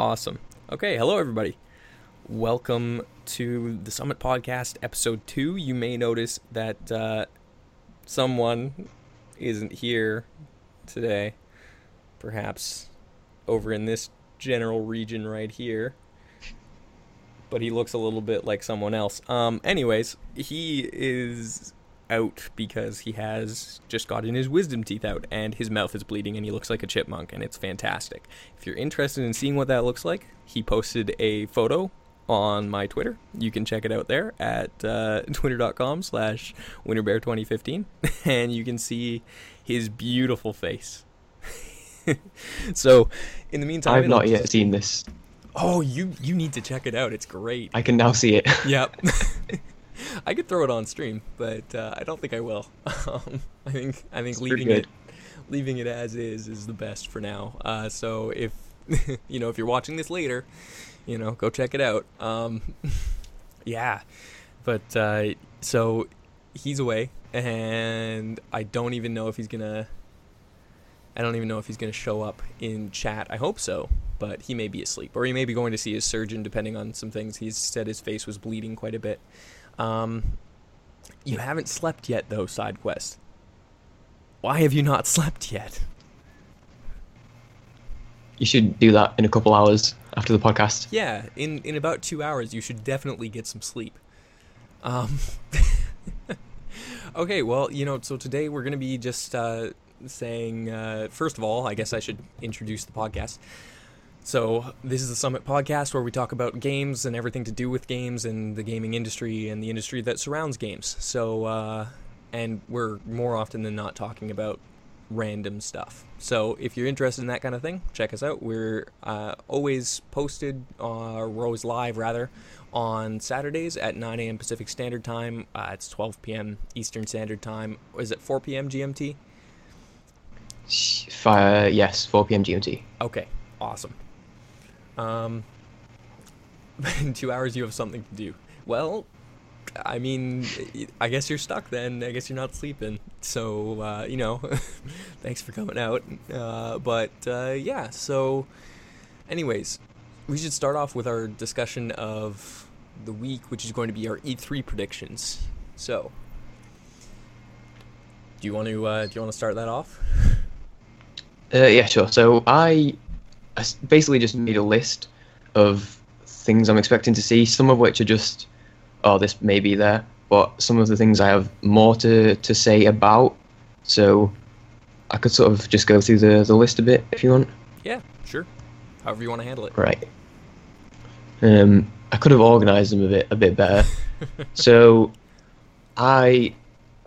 Awesome. Okay, hello everybody. Welcome to the Summit Podcast, episode two. You may notice that uh, someone isn't here today, perhaps over in this general region right here. But he looks a little bit like someone else. Um, anyways, he is out because he has just gotten his wisdom teeth out and his mouth is bleeding and he looks like a chipmunk and it's fantastic. If you're interested in seeing what that looks like, he posted a photo on my Twitter. You can check it out there at uh, twitter.com slash winterbear2015 and you can see his beautiful face. so, in the meantime, I've not yet just- seen this. Oh, you you need to check it out. It's great. I can now see it. Yep. I could throw it on stream, but uh, I don't think I will. Um, I think I think It's leaving it leaving it as is is the best for now. Uh, so if you know if you're watching this later, you know go check it out. Um, yeah, but uh, so he's away, and I don't even know if he's gonna. I don't even know if he's gonna show up in chat. I hope so, but he may be asleep, or he may be going to see his surgeon, depending on some things. He said his face was bleeding quite a bit. Um, you haven't slept yet, though, side quest. Why have you not slept yet? You should do that in a couple hours after the podcast. Yeah, in in about two hours, you should definitely get some sleep. Um. okay, well, you know, so today we're gonna be just uh, saying. Uh, first of all, I guess I should introduce the podcast. So this is the Summit podcast where we talk about games and everything to do with games and the gaming industry and the industry that surrounds games. So, uh, and we're more often than not talking about random stuff. So if you're interested in that kind of thing, check us out. We're uh, always posted, uh, or we're always live rather, on Saturdays at 9 a.m. Pacific Standard Time. Uh, it's 12 p.m. Eastern Standard Time. Is it 4 p.m. GMT? Uh, yes, 4 p.m. GMT. Okay, awesome. Um, in two hours you have something to do. Well, I mean, I guess you're stuck then. I guess you're not sleeping. So, uh, you know, thanks for coming out. Uh, but, uh, yeah, so, anyways, we should start off with our discussion of the week, which is going to be our E3 predictions. So, do you want to, uh, do you want to start that off? Uh, yeah, sure. So I, I basically just made a list of things I'm expecting to see, some of which are just, oh, this may be there, but some of the things I have more to, to say about. So I could sort of just go through the, the list a bit if you want. Yeah, sure. However you want to handle it. Right. Um, I could have organised them a bit a bit better. so, I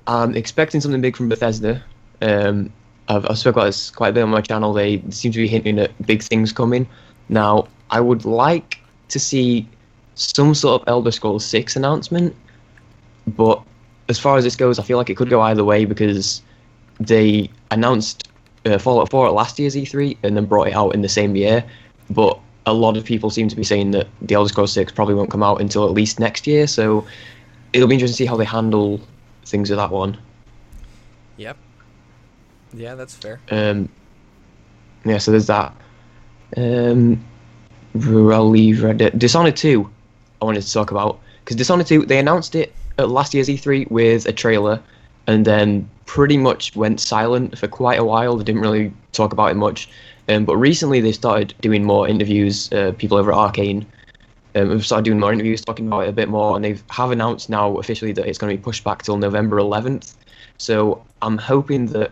am expecting something big from Bethesda. Um, I've, I've spoken about this quite a bit on my channel. They seem to be hinting at big things coming. Now, I would like to see some sort of Elder Scrolls Six announcement, but as far as this goes, I feel like it could go either way because they announced uh, Fallout 4 at last year's E3 and then brought it out in the same year. But a lot of people seem to be saying that the Elder Scrolls 6 probably won't come out until at least next year. So it'll be interesting to see how they handle things with that one. Yep. Yeah, that's fair. Um, yeah, so there's that. Um, I'll leave Dead. Dishonored 2, I wanted to talk about. Because Dishonored 2, they announced it at last year's E3 with a trailer and then pretty much went silent for quite a while. They didn't really talk about it much. Um, but recently they started doing more interviews, uh, people over at Arkane um, have started doing more interviews, talking about it a bit more, and they have announced now officially that it's going to be pushed back till November 11th. So I'm hoping that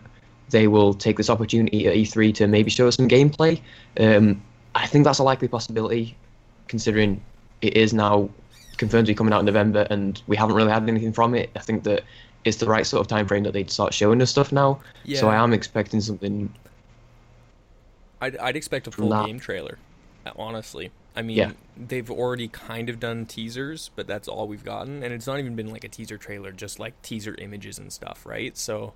they will take this opportunity at E3 to maybe show us some gameplay. Um, I think that's a likely possibility, considering it is now confirmed to be coming out in November, and we haven't really had anything from it. I think that it's the right sort of time frame that they'd start showing us stuff now. So I am expecting something. I'd, I'd expect a full that- game trailer, honestly. I mean, Yeah. they've already kind of done teasers, but that's all we've gotten. And it's not even been like a teaser trailer, just like teaser images and stuff, right? So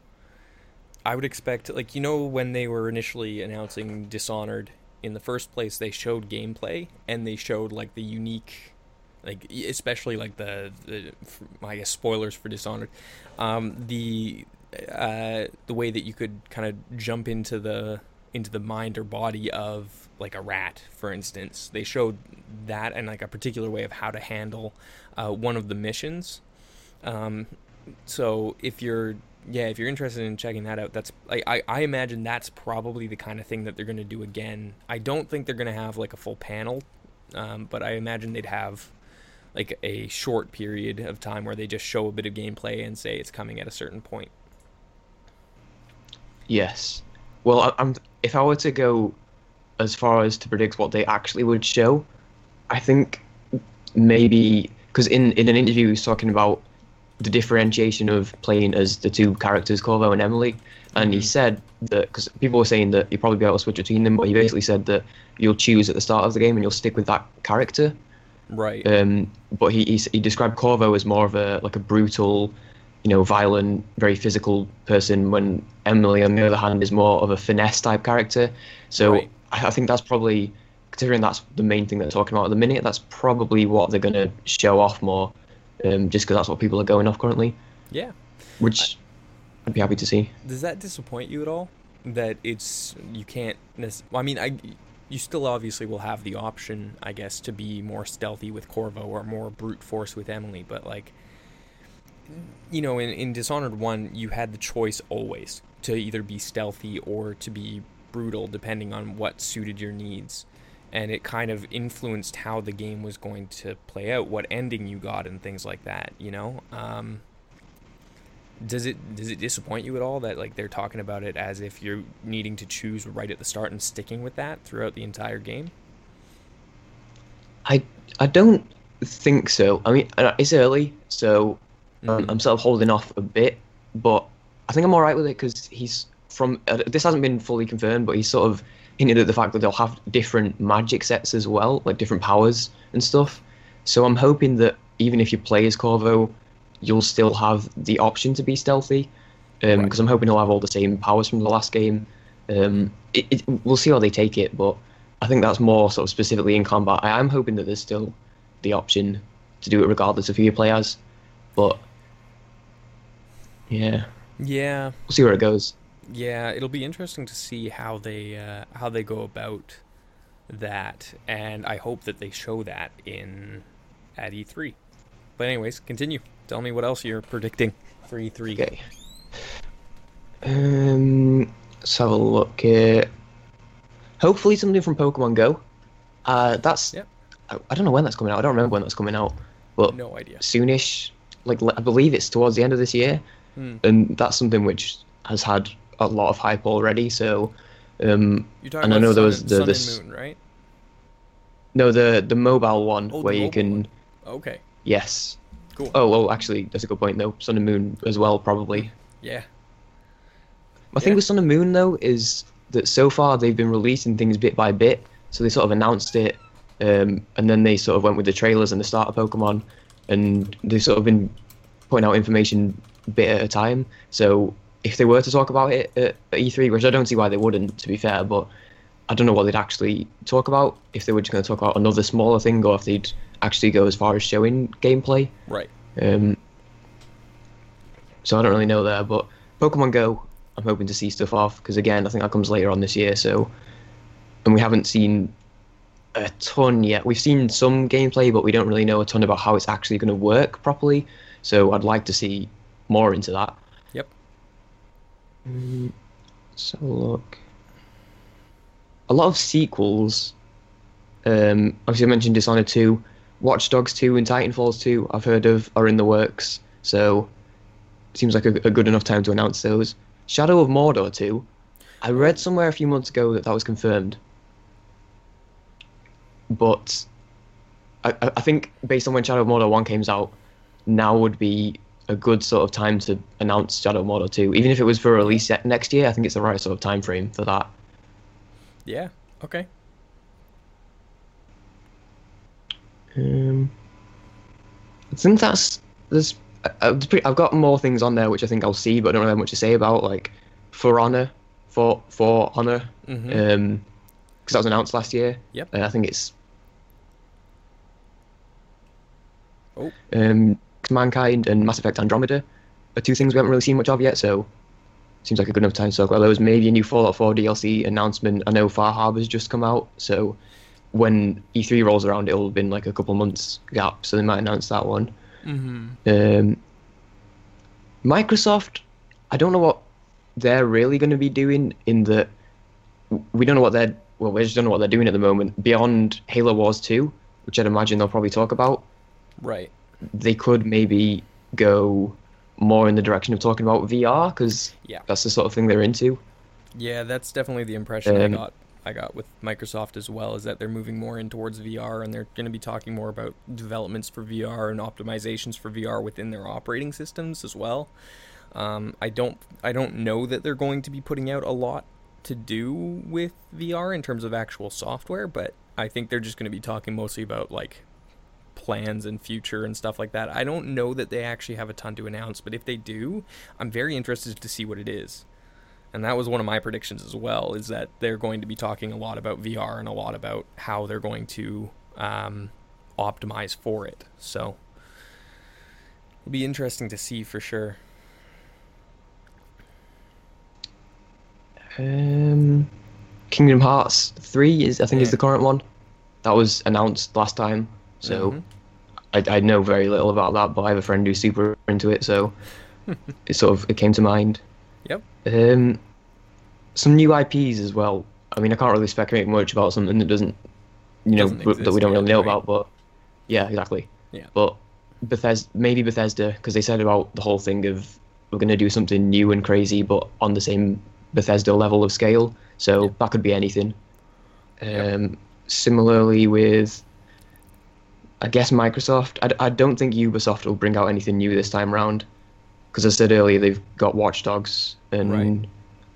I would expect, like, you know, when they were initially announcing Dishonored in the first place, they showed gameplay and they showed, like, the unique. Like especially like the, the I guess spoilers for Dishonored, um, the uh, the way that you could kind of jump into the into the mind or body of like a rat, for instance. They showed that and like a particular way of how to handle uh, one of the missions. Um, so if you're yeah, if you're interested in checking that out, that's I, I, I imagine that's probably the kind of thing that they're going to do again. I don't think they're going to have like a full panel, um, but I imagine they'd have like a short period of time where they just show a bit of gameplay and say it's coming at a certain point. Yes. Well, I, I'm if I were to go as far as to predict what they actually would show, I think maybe because in in an interview he was talking about the differentiation of playing as the two characters, Corvo and Emily, and he Mhm. said that because people were saying that you'd probably be able to switch between them, but he basically said that you'll choose at the start of the game and you'll stick with that character. Right. Um, but he, he he described Corvo as more of a like a brutal, you know, violent, very physical person. When Emily, on the other hand, is more of a finesse type character. So Right. I, I think that's probably considering that's the main thing they're talking about at the minute. That's probably what they're going to show off more, um, just because that's what people are going off currently. yeah. Which I'd be happy to see. Does that disappoint you at all? That it's you can't. I mean, I you still obviously will have the option, I guess, to be more stealthy with Corvo or more brute force with Emily, but like, you know, in in Dishonored One, you had the choice always to either be stealthy or to be brutal, depending on what suited your needs. And it kind of influenced how the game was going to play out, what ending you got, and things like that. You know, um, does it does it disappoint you at all that like they're talking about it as if you're needing to choose right at the start and sticking with that throughout the entire game? I I don't think so. I mean, it's early, so Um, Mhm. I'm sort of holding off a bit, but I think I'm all right with it because he's from. Uh, this hasn't been fully confirmed, but he's sort of hinted at the fact that they'll have different magic sets as well, like different powers and stuff. So I'm hoping that even if you play as Corvo, you'll still have the option to be stealthy, because Right. I'm hoping he'll have all the same powers from the last game. Um, it, it, we'll see how they take it, but I think that's more sort of specifically in combat. I am hoping that there's still the option to do it regardless of who you play as, but yeah, Yeah, we'll see where it goes. Yeah, it'll be interesting to see how they uh, how they go about that, and I hope that they show that in at E3. But anyways, continue. Tell me what else you're predicting for E E3. Okay. Um, let's have a look here. Hopefully something from Pokemon Go. Uh, that's. Yep. I, I don't know when that's coming out. I don't remember when that's coming out, but No idea. soonish. Like I believe it's towards the end of this year, Hmm. and that's something which has had a lot of hype already. So, um, You're talking And I about know there was the- Sun this- and Moon, right? no, the the mobile one Oh, where you can. one. Okay, Yes. cool. Oh, well, actually, that's a good point though. Sun and Moon as well, probably. Yeah. I thing Yeah. with Sun and Moon though is that so far they've been releasing things bit by bit. So they sort of announced it, um, and then they sort of went with the trailers and the starter Pokemon, and they've sort of been putting out information bit at a time. So if they were to talk about it at, at E3, which I don't see why they wouldn't, to be fair, but I don't know what they'd actually talk about. If they were just going to talk about another smaller thing, or if they'd actually go as far as showing gameplay. Right. Um, so I don't really know there, but Pokemon Go, I'm hoping to see stuff off because again, I think that comes later on this year. So, and we haven't seen a ton yet. We've seen some gameplay, but we don't really know a ton about how it's actually going to work properly. So I'd like to see more into that. Mm, so look, a lot of sequels. Um, obviously, I mentioned Dishonored 2, Watch Dogs 2, and Titanfalls 2. I've heard of are in the works, so seems like a, a good enough time to announce those. Shadow of Mordor 2. I read somewhere a few months ago that that was confirmed, but I I think based on when Shadow of Mordor 1 came out, now would be a good sort of time to announce Shadow Mordor 2. Even if it was for release next year, I think it's the right sort of time frame for that. Yeah. Okay. Um, I think that's there's. I've pretty- I've got more things on there which I think I'll see, but I don't really have much to say about. Like For Honor, for For Honor, Mm-hmm. um, because that was announced last year. Yep. Uh, I think it's. Oh. Um, Mankind and Mass Effect Andromeda are two things we haven't really seen much of yet. So, seems like a good enough time to talk about those. Maybe a new Fallout 4 DLC announcement. I know Far Harbor's just come out, so when E3 rolls around, it'll have been like a couple months gap, so they might announce that one. Mm-hmm. Um, Microsoft, I don't know what they're really going to be doing in that we don't know what they're well, we just don't know what they're doing at the moment beyond Halo Wars 2, which I'd imagine they'll probably talk about. Right. They could maybe go more in the direction of talking about VR because Yeah. that's the sort of thing they're into. Yeah, that's definitely the impression I Um, got. I got with Microsoft as well is that they're moving more in towards VR and they're going to be talking more about developments for VR and optimizations for VR within their operating systems as well. Um, I don't I don't know that they're going to be putting out a lot to do with VR in terms of actual software, but I think they're just going to be talking mostly about like plans and future and stuff like that. I don't know that they actually have a ton to announce, but if they do, I'm very interested to see what it is. And that was one of my predictions as well, is that they're going to be talking a lot about VR and a lot about how they're going to um, optimize for it. So it'll be interesting to see for sure. Um, Kingdom Hearts 3 is I think is the current one. That was announced last time, so Mhm. I, I know very little about that, but I have a friend who's super into it, so it sort of it came to mind. Yep. Um, some new IPs as well. I mean, I can't really speculate much about something that doesn't, you know, Doesn't that we don't really know right? about. But yeah, exactly. Yeah. But Bethesda, maybe Bethesda, because they said about the whole thing of we're going to do something new and crazy, but on the same Bethesda level of scale. So Yeah. that could be anything. Yep. Um, Similarly with, I guess Microsoft. I, I don't think Ubisoft will bring out anything new this time round, because I said earlier they've got Watch Dogs and Right.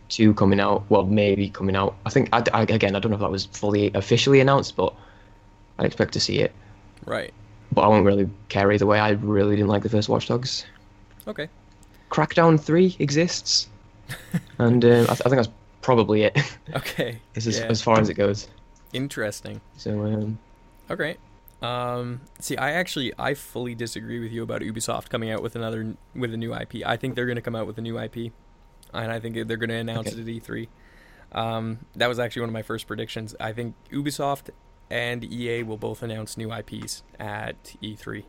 two coming out. Well, maybe coming out. I think I, I- again I don't know if that was fully officially announced, but I expect to see it. Right. But I won't really care either way. I really didn't like the first Watch Dogs. Okay. Crackdown Three exists, and um, I, th- I think that's probably it. Okay. This is Yeah. as far as it goes. Interesting. So um, Okay. Um, see, I actually I fully disagree with you about Ubisoft coming out with another with a new IP. I think they're going to come out with a new IP, and I think they're going to announce Okay. it at E3. Um, that was actually one of my first predictions. I think Ubisoft and EA will both announce new IPs at E3.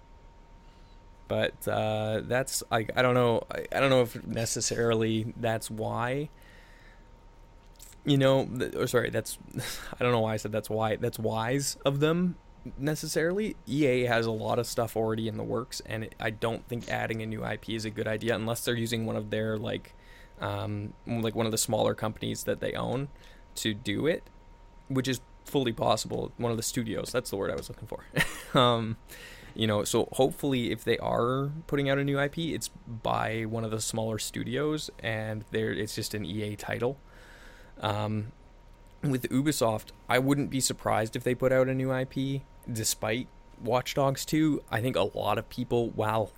But uh, that's I, I don't know I, I don't know if necessarily that's why you know, th- or sorry, that's I don't know why I said that's why that's wise of them necessarily. EA has a lot of stuff already in the works, and it, I don't think adding a new IP is a good idea unless they're using one of their like, um, like one of the smaller companies that they own to do it, which is fully possible. One of the studios, that's the word I was looking for. um, you know, so hopefully, if they are putting out a new IP, it's by one of the smaller studios, and there it's just an EA title. Um, with Ubisoft, I wouldn't be surprised if they put out a new IP, despite Watch Dogs 2. I think a lot of people, while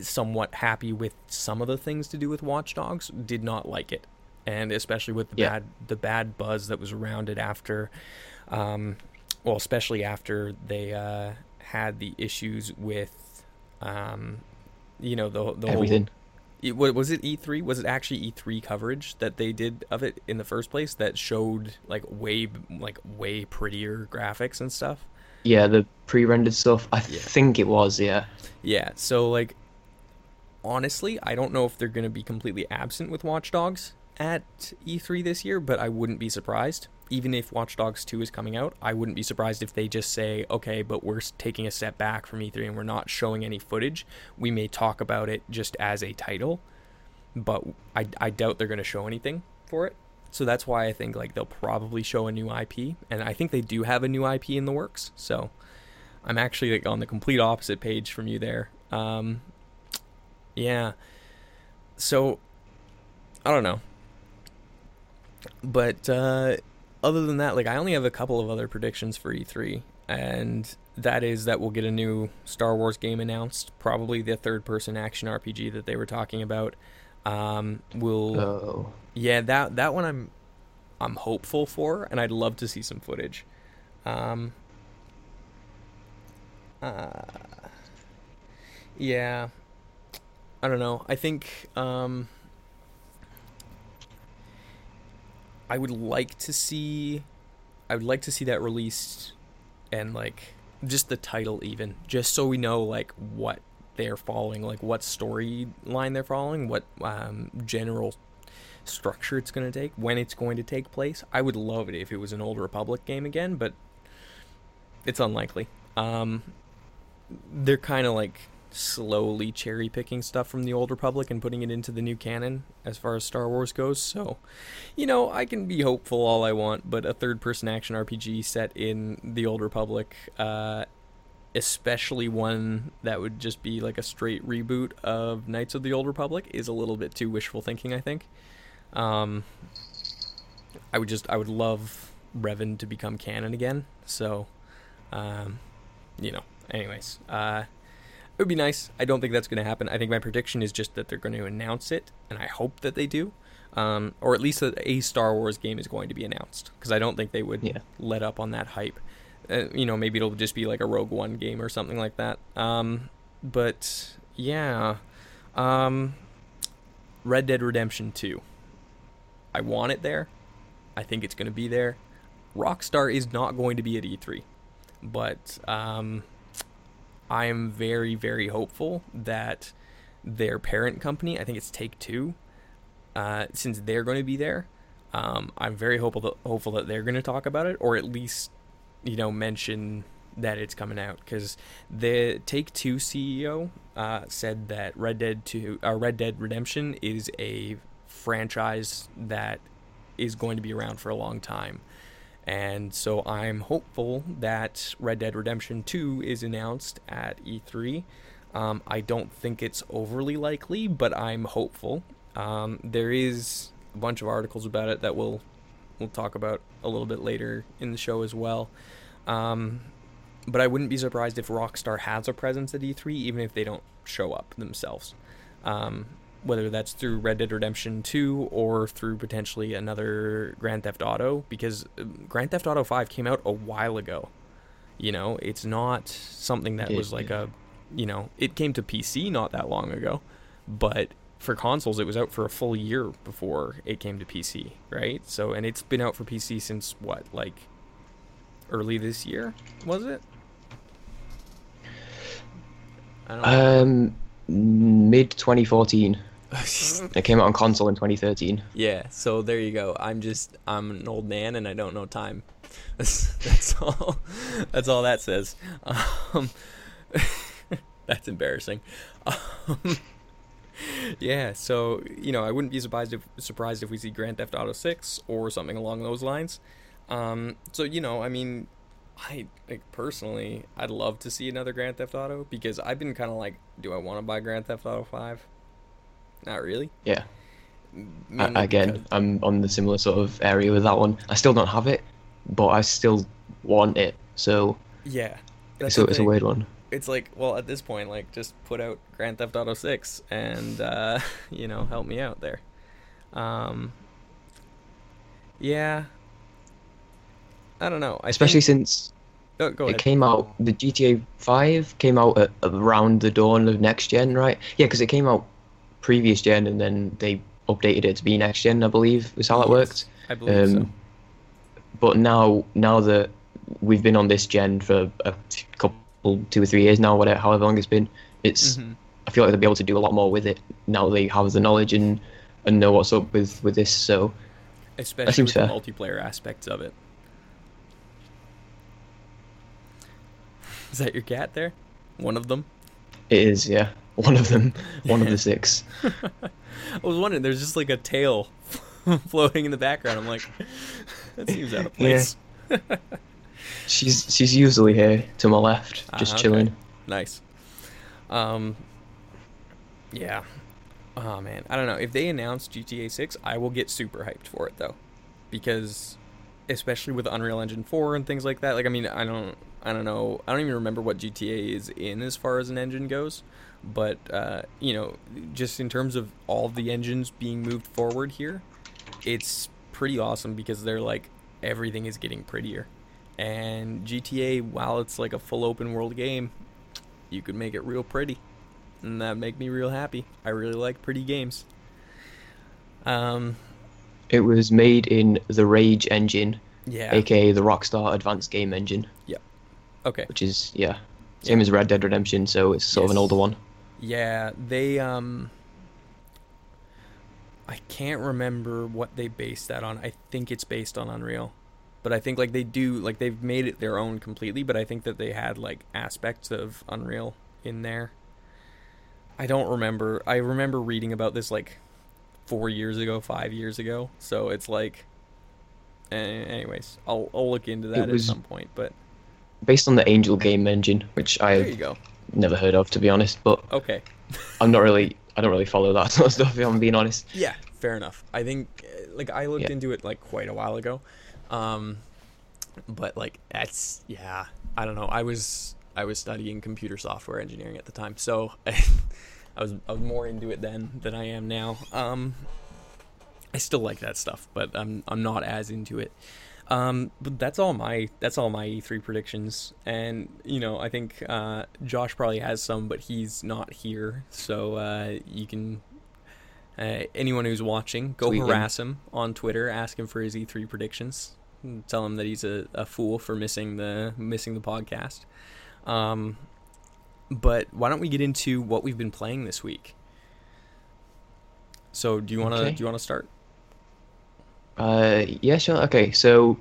somewhat happy with some of the things to do with Watch Dogs, did not like it, and especially with the Yeah. bad the bad buzz that was around it after, um, well, especially after they uh, had the issues with, um, you know, the the whole everything. It, was it E3? Was it actually E3 coverage that they did of it in the first place that showed like way like way prettier graphics and stuff? Yeah, the pre-rendered stuff. I Yeah. think it was. Yeah. Yeah, so like honestly, I don't know if they're going to be completely absent with Watch Dogs at E3 this year, but I wouldn't be surprised. Even if Watch Dogs 2 is coming out, I wouldn't be surprised if they just say, "Okay, but we're taking a step back from E3 and we're not showing any footage. We may talk about it just as a title, but I I doubt they're going to show anything for it." So that's why I think like they'll probably show a new IP, and I think they do have a new IP in the works. So I'm actually like on the complete opposite page from you there. Um, yeah. So I don't know. But uh, other than that, like I only have a couple of other predictions for E3, and that is that we'll get a new Star Wars game announced, probably the third-person action RPG that they were talking about. Um, will Oh. yeah, that that one I'm I'm hopeful for, and I'd love to see some footage. Um, uh, yeah, I don't know. I think um, I would like to see I would like to see that released and like just the title even just so we know like what they're following like what storyline they're following what um, general structure it's going to take when it's going to take place. I would love it if it was an old republic game again but it's unlikely. Um, they're kind of like slowly cherry picking stuff from the old republic and putting it into the new canon as far as star wars goes. So you know i can be hopeful all i want but a third person action rpg set in the old republic uh, especially one that would just be like a straight reboot of knights of the old republic is a little bit too wishful thinking i think. Um, i would just i would love revan to become canon again. So um, you know anyways uh, it would be nice. I don't think that's going to happen. I think my prediction is just that they're going to announce it, and I hope that they do, um, or at least that a Star Wars game is going to be announced because I don't think they would Yeah. let up on that hype. Uh, you know, maybe it'll just be like a Rogue One game or something like that. Um, but yeah, um, Red Dead Redemption Two. I want it there. I think it's going to be there. Rockstar is not going to be at E3, but um, I am very, very hopeful that their parent company, I think it's Take Two, uh, since they're going to be there, um, I'm very hopeful that, hopeful that they're going to talk about it, or at least, you know, mention that it's coming out. Because the Take Two CEO uh, said that Red Dead Two, uh, Red Dead Redemption, is a franchise that is going to be around for a long time. And so I'm hopeful that Red Dead Redemption 2 is announced at E3. Um, I don't think it's overly likely, but I'm hopeful. Um, there is a bunch of articles about it that we'll we'll talk about a little bit later in the show as well. Um, but I wouldn't be surprised if Rockstar has a presence at E3, even if they don't show up themselves. Um, whether that's through Red Dead Redemption 2 or through potentially another Grand Theft Auto, because uh, Grand Theft Auto 5 came out a while ago. You know, it's not something that It- was like a, you know, it came to PC not that long ago, but for consoles, it was out for a full year before it came to PC, right? So, and it's been out for PC since what, like early this year, was it? Um, mid 2014. It came out on console in 2013. Yeah, so there you go. I'm just I'm an old man and I don't know time. That's, that's all. That's all that says. Um, that's embarrassing. Um, yeah, so you know I wouldn't be surprised if surprised if we see Grand Theft Auto Six or something along those lines. Um, so you know, I mean, I like personally, I'd love to see another Grand Theft Auto because I've been kind of like, do I want to buy Grand Theft Auto Five? Not really. Yeah. I, again, because- I'm on the similar sort of area with that one. I still don't have it, but I still want it. So Yeah. So it's a weird one. It's like, well, at this point, like, just put out Grand Theft Auto 6 and, uh, you know, help me out there. Um, yeah. I don't know. I Especially think, since oh, go it came out, the GTA 5 came out at around the dawn of next gen, right? Yeah, because it came out previous gen and then they updated it to be next gen, I believe, is how it Yes, worked. I believe so. Um, but now, now that we've been on this gen for a couple, two or three years now, whatever, however long it's been, it's Mhm. I feel like they'll be able to do a lot more with it now they have the knowledge and and know what's up with with this. So Especially with the fair. multiplayer aspects of it. Is that your cat there? One of them? it is, yeah, one of them, one of the six. I was wondering, there's just like a tail floating in the background. I'm like, that seems out of place. Yeah. She's she's usually here to my left, just Ah, okay. chilling. Nice. Um. Yeah. Oh man, I don't know. If they announce GTA 6, I will get super hyped for it though, because especially with Unreal Engine 4 and things like that. Like, I mean, I don't, I don't know, I don't even remember what GTA is in as far as an engine goes, but uh, you know, just in terms of all the engines being moved forward here, it's pretty awesome because they're like everything is getting prettier. And GTA, while it's like a full open world game, you could make it real pretty. And that make me real happy. I really like pretty games. Um It was made in the Rage engine, Yeah. aka the Rockstar Advanced Game Engine, Yeah. Okay. which is yeah, same as Red Dead Redemption, so it's sort of an older one. Yeah, they um I can't remember what they based that on. I think it's based on Unreal. But I think like they do like they've made it their own completely, but I think that they had like aspects of Unreal in there. I don't remember. I remember reading about this like 4 years ago, 5 years ago. So it's like anyways, I'll I'll look into that at some point, but Based on the Angel Game Engine, which I there you go. Never heard of to be honest, but Okay. I'm not really I don't really follow that sort of stuff if I'm being honest. Yeah, fair enough. I think like I looked Yeah. into it like quite a while ago, um, but like that's yeah. I don't know. I was I was studying computer software engineering at the time, so I was I was more into it then than I am now. Um, I still like that stuff, but I'm I'm not as into it. Um, but that's all my that's all my E3 predictions, and you know I think uh, Josh probably has some, but he's not here, so uh, you can uh, anyone who's watching, go Tweet him. harass him on Twitter, ask him for his E3 predictions, and tell him that he's a, a fool for missing the missing the podcast. Um, but why don't we get into what we've been playing this week? So, do you want to Okay. do you want to start? Uh, yeah, sure. Okay, so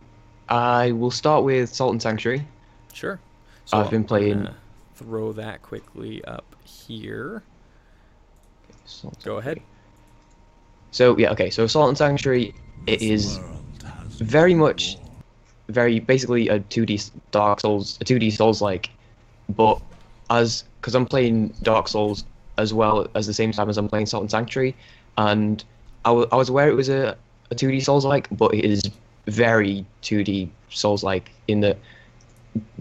I will start with Salt and Sanctuary. Sure. So I've been I'm playing- Throw that quickly up here. Salt Go ahead. So yeah, okay. So Salt and Sanctuary, it is very much, very basically a 2D Dark Souls, a 2D Souls like, but as because I'm playing Dark Souls as well as the same time as I'm playing Salt and Sanctuary, and I I was aware it was a, a 2D Souls like, but it is very 2D Souls like in that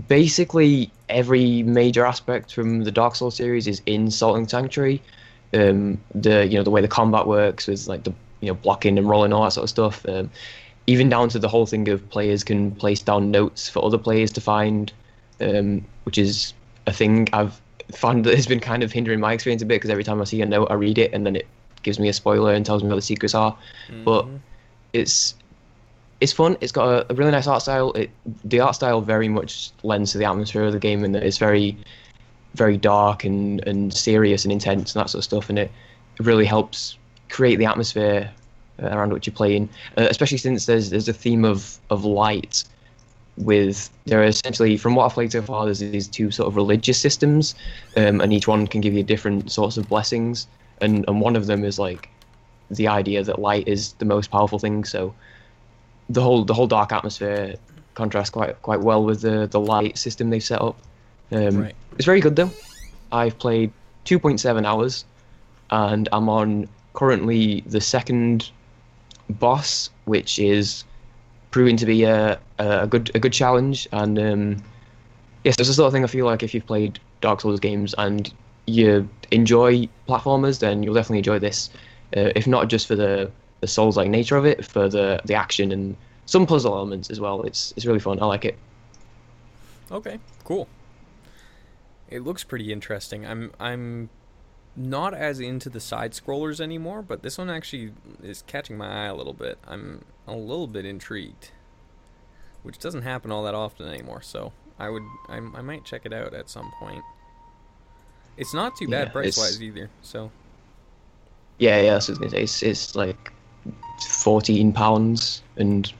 basically every major aspect from the Dark Souls series is in Salt and Sanctuary. Um, the you know the way the combat works with like the you know blocking and rolling all that sort of stuff. Um, even down to the whole thing of players can place down notes for other players to find, um, which is a thing I've found that has been kind of hindering my experience a bit because every time I see a note, I read it and then it gives me a spoiler and tells me what the secrets are. But Mhm. It's it's fun. It's got a, a really nice art style. It the art style very much lends to the atmosphere of the game, and it's very very dark and and serious and intense and that sort of stuff. And it really helps create the atmosphere around which you're playing, uh, especially since there's there's a theme of of light. With there are essentially, from what I've played so far, there's these two sort of religious systems, um, and each one can give you different sorts of blessings. And and one of them is like the idea that light is the most powerful thing. So the whole the whole dark atmosphere contrasts quite quite well with the the light system they've set up. Um, Right. It's very good though. I've played 2.7 hours, and I'm on currently the second boss, which is proving to be a a good a good challenge. And um, yes, it's the sort of thing I feel like if you've played Dark Souls games and you enjoy platformers, then you'll definitely enjoy this. Uh, if not just for the the Souls-like nature of it, for the the action and some puzzle elements as well. It's it's really fun. I like it. Okay, cool. It looks pretty interesting. I'm I'm not as into the side scrollers anymore, but this one actually is catching my eye a little bit. I'm a little bit intrigued, which doesn't happen all that often anymore. So I would I, I might check it out at some point. It's not too bad Yeah, price wise either. So Yeah, yeah. So it's it's, it's like fourteen pounds and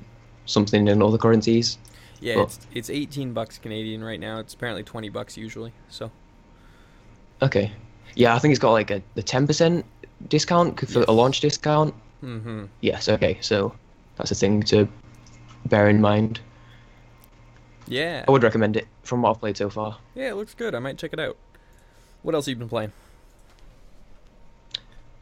something in other currencies. yeah, Well- it's it's 18 bucks Canadian right now. It's apparently 20 bucks usually. So Okay. Yeah, I think it's got like a the ten percent discount for Yes. a launch discount. hmm Yes. Okay. So that's a thing to bear in mind. yeah, I would recommend it from what I've played so far. yeah, it looks good. I might check it out. What else have you been playing?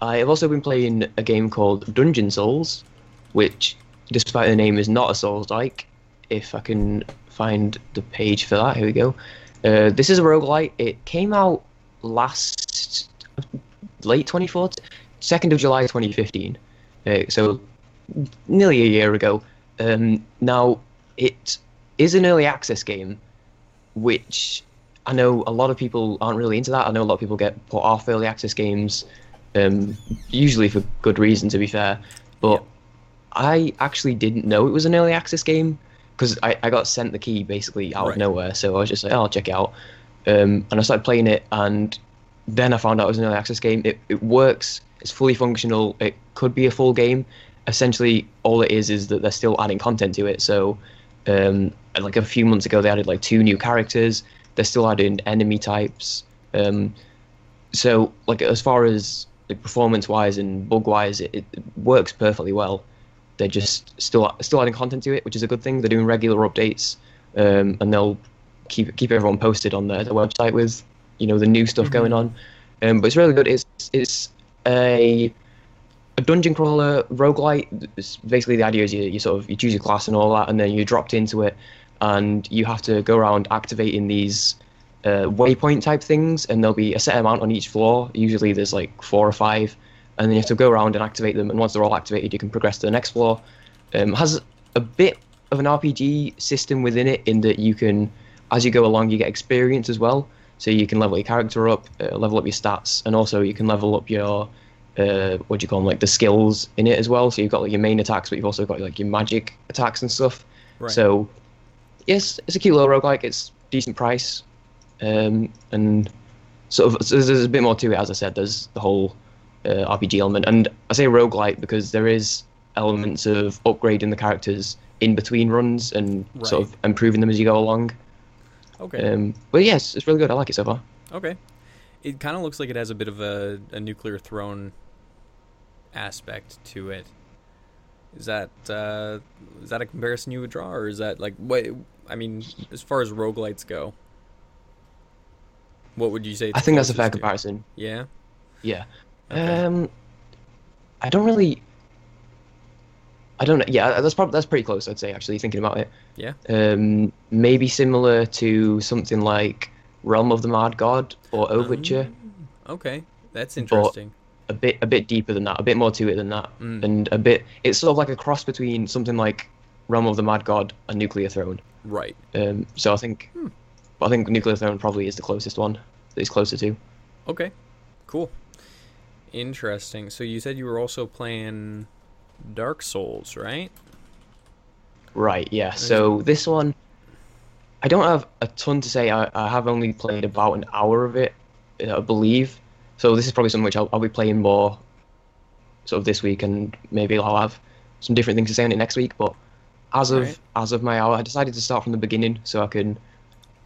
I have also been playing a game called Dungeon Souls, which, despite the name, is not a Souls-like. If I can find the page for that, here we go. Uh, this is a roguelite. It came out last late 2014, 2nd of July 2015. Uh, so nearly a year ago. Um, now it is an early access game, which I know a lot of people aren't really into that. I know a lot of people get put off early access games, um, usually for good reason, to be fair. But I actually didn't know it was an early access game because I, I got sent the key basically out Right. of nowhere. So I was just like, oh, I'll check it out. Um, and I started playing it, and then I found out it was an early access game. It, it works, it's fully functional, it could be a full game. Essentially, all it is is that they're still adding content to it. So, um, like a few months ago, they added like two new characters, they're still adding enemy types. Um, so, like, as far as like, performance wise and bug wise, it, it works perfectly well they're just still still adding content to it, which is a good thing. They're doing regular updates, um, and they'll keep keep everyone posted on their, their website with you know the new stuff going on. Um, but it's really good. It's it's a a dungeon crawler roguelite. It's basically the idea is you, you sort of you choose your class and all that, and then you're dropped into it, and you have to go around activating these uh, waypoint type things, and there'll be a set amount on each floor. Usually there's like four or five, and then you have to go around and activate them. And once they're all activated, you can progress to the next floor. Um, has a bit of an RPG system within it in that you can, as you go along, you get experience as well. So you can level your character up, uh, level up your stats, and also you can level up your uh, what do you call them, like the skills in it as well. So you've got like your main attacks, but you've also got like your magic attacks and stuff. Right. So yes, it's a cute little roguelike. It's decent price, um, and sort of so there's a bit more to it. As I said, there's the whole uh, RPG element, and I say roguelike because there is elements of upgrading the characters in between runs and sort of improving them as you go along. Okay. Um, but yes, it's really good. I like it so far. Okay. It kind of looks like it has a bit of a, a nuclear throne aspect to it. Is that uh, is that a comparison you would draw, or is that like what? I mean, as far as roguelites go, what would you say? I think that's a fair to? comparison. Yeah. Yeah. Okay. Um, I don't really. I don't know. Yeah, that's probably that's pretty close. I'd say actually thinking about it. Yeah. Um, maybe similar to something like Realm of the Mad God or Overture. Okay, that's interesting. a bit a bit deeper than that, a bit more to it than that, Mm. and a bit. It's sort of like a cross between something like Realm of the Mad God and Nuclear Throne. Right. Um, so I think, Hmm. But I think Nuclear Throne probably is the closest one that it's closer to. Okay. Cool. Interesting. So you said you were also playing Dark Souls, right? Right. Yeah. So this one, I don't have a ton to say. I, I have only played about an hour of it, I believe. So this is probably something which I'll, I'll be playing more, sort of this week, and maybe I'll have some different things to say on it next week. But as of Right. as of my hour, I decided to start from the beginning so I can,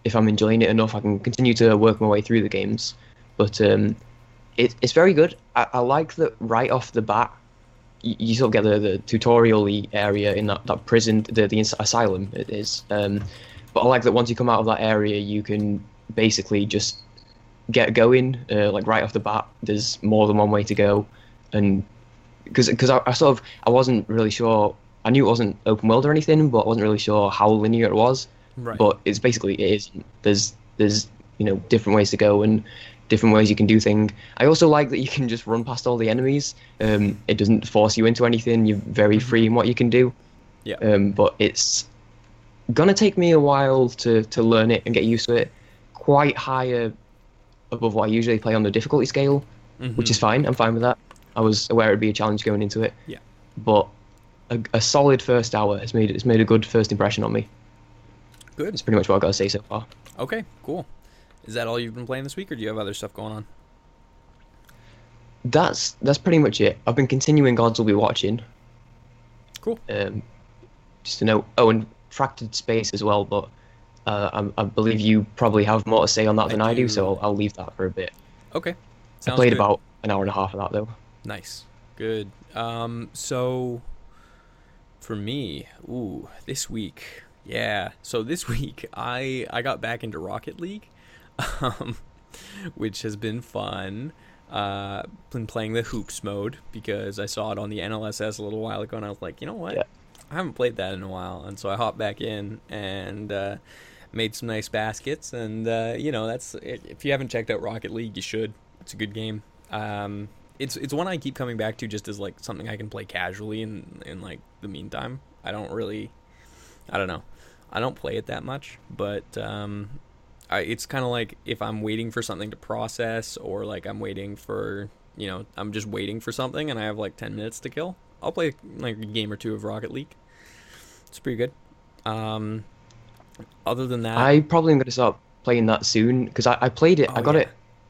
if I'm enjoying it enough, I can continue to work my way through the games. But um, it, it's very good. I, I like that right off the bat, you, you sort of get the, the tutorial area in that, that prison, the, the asylum it is. Um, but I like that once you come out of that area, you can basically just get going, uh, like right off the bat. There's more than one way to go, and because because I, I sort of I wasn't really sure. I knew it wasn't open world or anything, but I wasn't really sure how linear it was. Right. But it's basically it is. There's there's you know different ways to go and different ways you can do things. I also like that you can just run past all the enemies. Um, it doesn't force you into anything. You're very free in what you can do. Yeah. Um, but it's gonna take me a while to to learn it and get used to it. Quite higher above what I usually play on the difficulty scale, which is fine. I'm fine with that. I was aware it'd be a challenge going into it. Yeah. But a, a solid first hour has made it's made a good first impression on me. Good. That's pretty much what I've got to say so far. Okay, cool. Is that all you've been playing this week, or do you have other stuff going on? That's that's pretty much it. I've been continuing Gods Will Be Watching. Cool. Um, just to know. Oh, and Fractured Space as well. But uh, I, I believe you probably have more to say on that I than I do, do. so I'll, I'll leave that for a bit. Okay. I played good. about an hour and a half of that though. Nice. Good. Um, so for me, ooh, this week, yeah. So this week, I I got back into Rocket League, um, which has been fun. Uh, been playing the hoops mode because I saw it on the NLSS a little while ago, and I was like, you know what? Yeah. I haven't played that in a while, and so I hopped back in and uh, made some nice baskets. And uh, you know, that's if you haven't checked out Rocket League, you should. It's a good game. Um, it's it's one I keep coming back to just as like something I can play casually in in like the meantime. I don't really, I don't know, I don't play it that much, but um, I, it's kind of like if I'm waiting for something to process or like I'm waiting for you know I'm just waiting for something and I have like ten minutes to kill. I'll play like a game or two of Rocket League. It's pretty good. Um, other than that, I probably am going to start playing that soon because I, I played it. Oh, I got yeah. it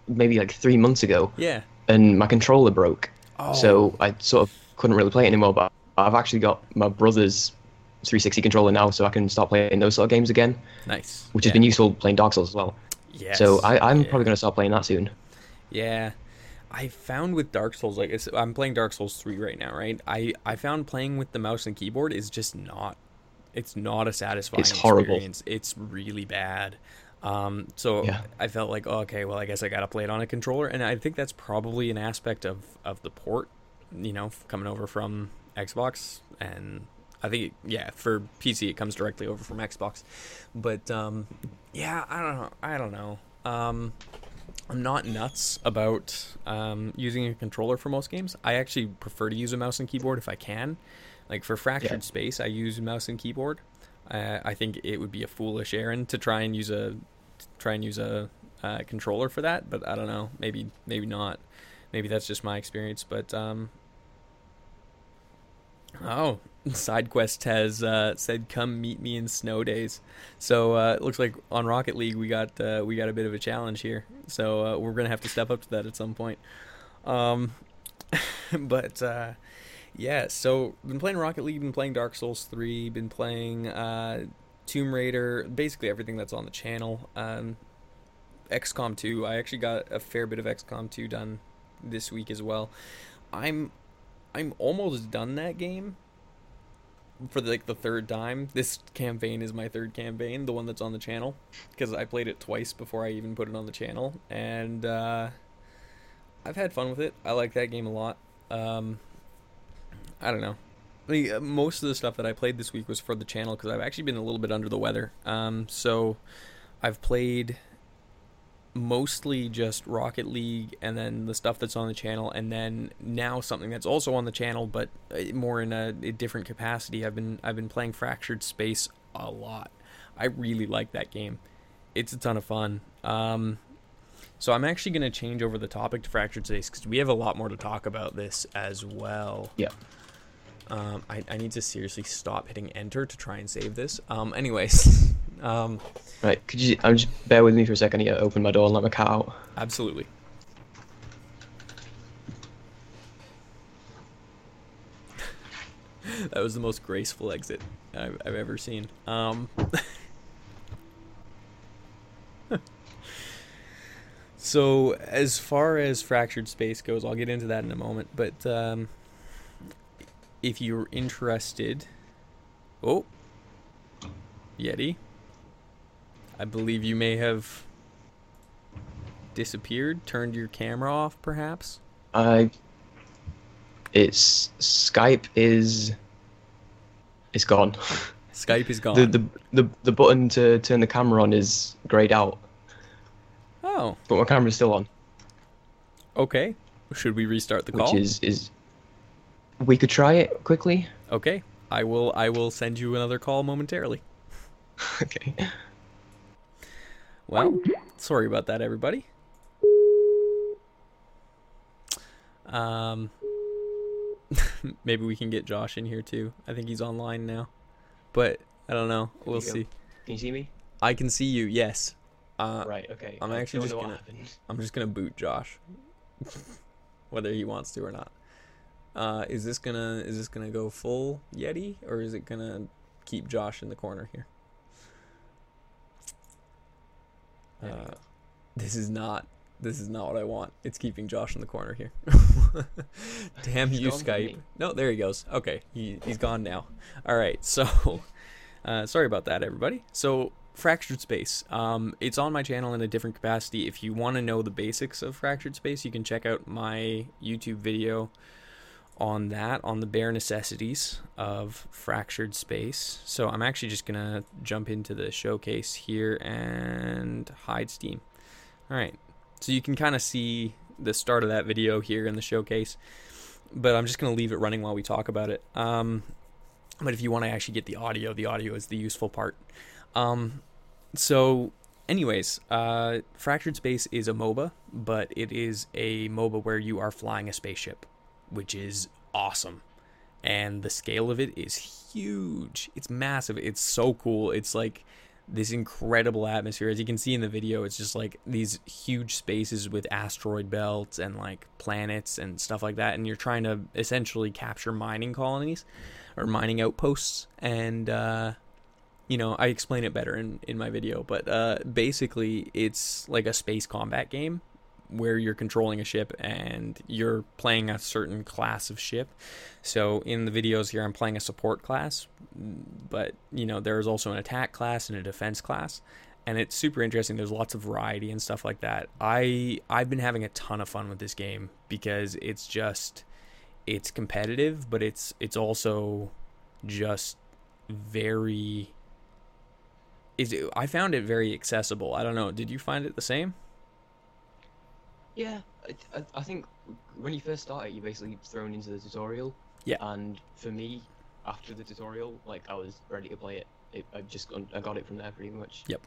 maybe like three months ago, yeah. and my controller broke, Oh, so I sort of couldn't really play it anymore. But I've actually got my brother's 360 controller now, so I can start playing those sort of games again, nice. which yeah. has been useful playing Dark Souls as well. Yes. So I, I'm yeah. probably going to start playing that soon. Yeah. I found with Dark Souls, like I'm playing Dark Souls 3 right now, right? I, I found playing with the mouse and keyboard is just not, it's not a satisfying It's horrible. experience. It's really bad. Um, so Yeah. I felt like, oh, okay, well, I guess I got to play it on a controller. And I think that's probably an aspect of, of the port, you know, coming over from Xbox. And I think, yeah, for PC, it comes directly over from Xbox. But, um, yeah, I don't know. I don't know. Um, I'm not nuts about um, using a controller for most games. I actually prefer to use a mouse and keyboard if I can. Like for Fractured Yeah. Space, I use mouse and keyboard. Uh, I think it would be a foolish errand to try and use a try and use a uh, controller for that, but I don't know. Maybe maybe not. Maybe that's just my experience. But um, oh, SideQuest has uh, said, "Come meet me in snow days." So uh, it looks like on Rocket League we got uh, we got a bit of a challenge here. So uh, we're gonna have to step up to that at some point. Um, but uh, yeah, so been playing Rocket League, been playing Dark Souls three, been playing uh, Tomb Raider, basically everything that's on the channel. Um, XCOM two, I actually got a fair bit of XCOM two done this week as well. I'm I'm almost done that game for like the third time. This campaign is my third campaign, the one that's on the channel, because I played it twice before I even put it on the channel, and uh, I've had fun with it. I like that game a lot. Um, I don't know. I mean, uh, most of the stuff that I played this week was for the channel because I've actually been a little bit under the weather. Um, so I've played mostly just Rocket League and then the stuff that's on the channel and then now something that's also on the channel but uh, more in a, a different capacity. I've been I've been playing Fractured Space a lot. I really like that game. It's a ton of fun. Um, so I'm actually going to change over the topic to Fractured Space because we have a lot more to talk about this as well. Yeah. Um, I, I need to seriously stop hitting enter to try and save this. Um, anyways, um, Right, could you? I'm just bear with me for a second. Yeah, open my door and let my cat out. absolutely. that was the most graceful exit I've, I've ever seen. Um, so as far as fractured space goes, I'll get into that in a moment. But um, if you're interested, oh, Yeti, I believe you may have disappeared, turned your camera off, perhaps. I. It's Skype is. It's gone. Skype is gone. the, the the the button to turn the camera on is grayed out, oh, but my camera's still on, okay. Should we restart the call? which is is. We could try it quickly. Okay, I will. I will send you another call momentarily. okay. Well, sorry about that, everybody. Um, maybe we can get Josh in here too. I think he's online now, but I don't know. We'll see. Can you see me? I can see you. Yes. Uh, right. Okay. I'm I actually just gonna-. I'm just gonna boot Josh, whether he wants to or not. Uh, is this gonna is this gonna go full Yeti or is it gonna keep Josh in the corner here? There we Uh, this is not this is not what I want. It's keeping Josh in the corner here. Damn you, Skype. No, there he goes. Okay, he he's gone now. All right, so uh, sorry about that, everybody. So fractured space. Um, it's on my channel in a different capacity. If you want to know the basics of fractured space, you can check out my YouTube video on that on the bare necessities of fractured space. So I'm actually just gonna jump into the showcase here and hide Steam. All right, so you can kind of see the start of that video here in the showcase, but I'm just gonna leave it running while we talk about it. Um, but if you want to actually get the audio, the audio is the useful part. Um, so, anyways, uh, Fractured Space is a MOBA, but it is a MOBA where you are flying a spaceship, which is awesome. and the scale of it is huge. It's massive. It's so cool. It's like this incredible atmosphere. As you can see in the video, it's just like these huge spaces with asteroid belts and like planets and stuff like that. And you're trying to essentially capture mining colonies or mining outposts. And, uh, you know, I explain it better in, in my video, but uh, basically, it's like a space combat game where you're controlling a ship and you're playing a certain class of ship. So in the videos here, I'm playing a support class, but you know there's also an attack class and a defense class, and it's super interesting. There's lots of variety and stuff like that. I I've been having a ton of fun with this game because it's just it's competitive, but it's it's also just very is I found it very accessible. I don't know. Did you find it the same? Yeah, I, I, I think when you first start it, you're basically thrown into the tutorial. Yeah. And for me, after the tutorial, like I was ready to play it. it I just got- I got it from there pretty much. Yep.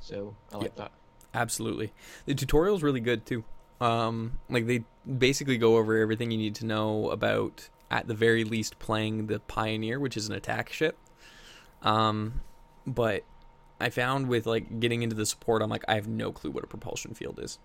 So I like that. Absolutely. The tutorial's really good too. Um, like they basically go over everything you need to know about at the very least playing the Pioneer, which is an attack ship. Um, but I found with like getting into the support, I'm like I have no clue what a propulsion field is.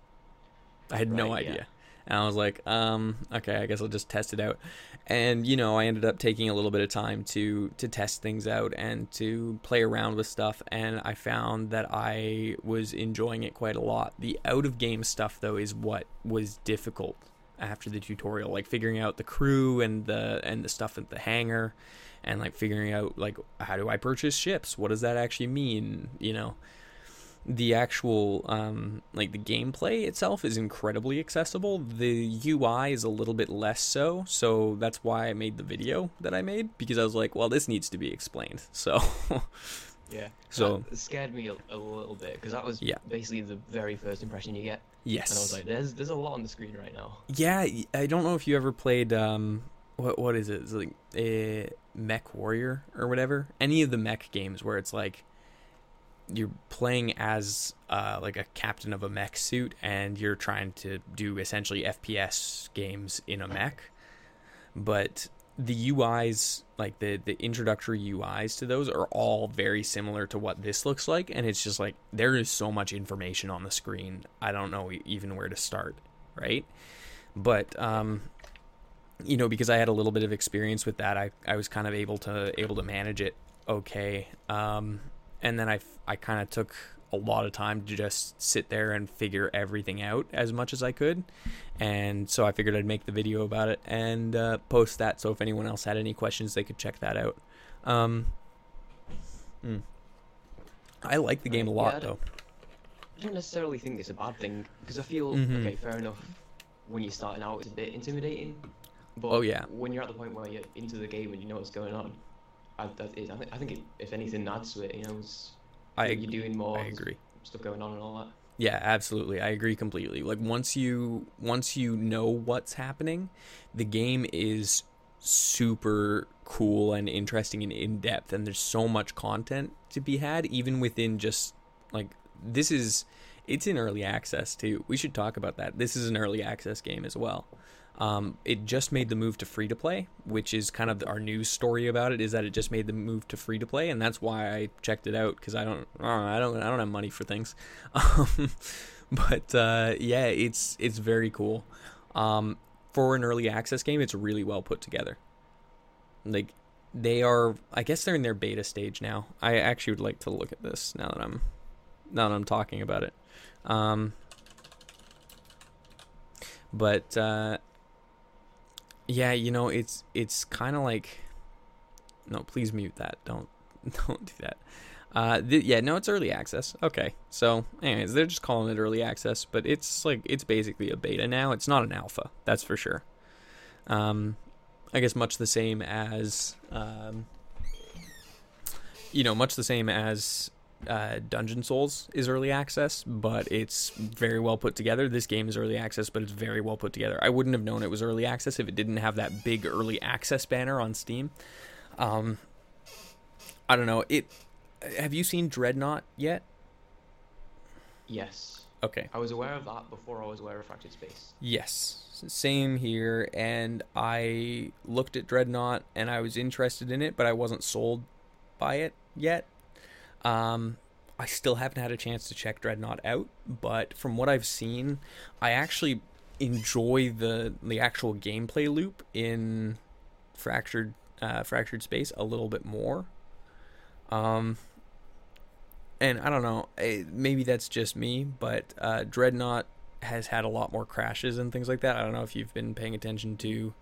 I had no Right, yeah. idea. And I was like, um, okay, I guess I'll just test it out. And you know, I ended up taking a little bit of time to to test things out and to play around with stuff and I found that I was enjoying it quite a lot. The out of game stuff though is what was difficult after the tutorial, like figuring out the crew and the and the stuff at the hangar and like figuring out like how do I purchase ships? What does that actually mean, you know? The actual um, like the gameplay itself is incredibly accessible the ui is a little bit less so so that's why i made the video that i made because i was like well this needs to be explained so Yeah. So- that scared me a, a little bit because that was Yeah. basically the very first impression you get, yes and I was like, "There's there's a lot on the screen right now." yeah i don't know if you ever played um what what is it it's like uh, mech warrior or whatever any of the mech games where it's like you're playing as uh, like a captain of a mech suit and you're trying to do essentially fps games in a mech. But the uis like the the introductory uis to those are all very similar to what this looks like. And it's just like there is so much information on the screen. I don't know even where to start right? But um you know because i had a little bit of experience with that i i was kind of able to able to manage it okay. Um and then I, I kind of took a lot of time to just sit there and figure everything out as much as i could and so i figured i'd make the video about it and uh, post that so if anyone else had any questions they could check that out um mm. i like the game a lot yeah, I though I don't necessarily think it's a bad thing because I feel Mhm. okay, fair enough. When you're starting out, it's a bit intimidating. But Oh, yeah. when you're at the point where you're into the game and you know what's going on, I, that is, I, think, I think it, if anything adds to it, you know, it's, i you're doing more i agree stuff going on and all that. Yeah, absolutely. I agree completely. Like once you once you know what's happening, the game is super cool and interesting and in depth and there's so much content to be had even within just like this is it's in early access too. We should talk about that. This is an early access game as well. Um, it just made the move to free to play, which is kind of our news story about it. Is that it just made the move to free to play, and that's why I checked it out because I don't, I don't, I don't, have money for things. Um, but uh, yeah, it's it's very cool. Um, for an early access game, it's really well put together. Like they are, I guess they're in their beta stage now. I actually would like to look at this now that I'm now that I'm talking about it. Um, but uh, yeah, you know, it's it's kind of like no, please mute that. Don't don't do that. Uh, th- yeah, no, it's early access. Okay, so anyways, they're just calling it early access, but it's like it's basically a beta now. It's not an alpha, that's for sure. Um, I guess much the same as um, you know, much the same as uh, Dungeon Souls is early access, but it's very well put together. This game is early access, but it's very well put together. I wouldn't have known it was early access if it didn't have that big early access banner on Steam. Um, I don't know. It. Have you seen Dreadnought yet? Yes. Okay. I was aware of that before I was aware of Fractured Space. Yes, same here. And I looked at Dreadnought and I was interested in it, but I wasn't sold by it yet. Um, I still haven't had a chance to check Dreadnought out, but from what I've seen, I actually enjoy the the actual gameplay loop in Fractured uh, Fractured Space a little bit more. Um, and I don't know, eh, maybe that's just me, but uh, Dreadnought has had a lot more crashes and things like that. I don't know if you've been paying attention to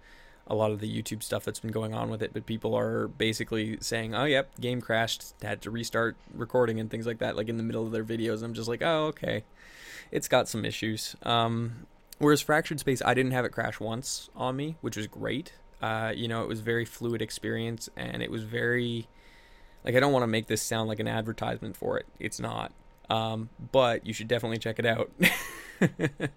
a lot of the YouTube stuff that's been going on with it, but people are basically saying, "Oh, yep, game crashed, had to restart recording and things like that," like in the middle of their videos. I'm just like, "Oh, okay, it's got some issues." Um, whereas Fractured Space, I didn't have it crash once on me, which was great. Uh, you know, it was very fluid experience, and it was very like I don't want to make this sound like an advertisement for it. It's not. Um, but you should definitely check it out.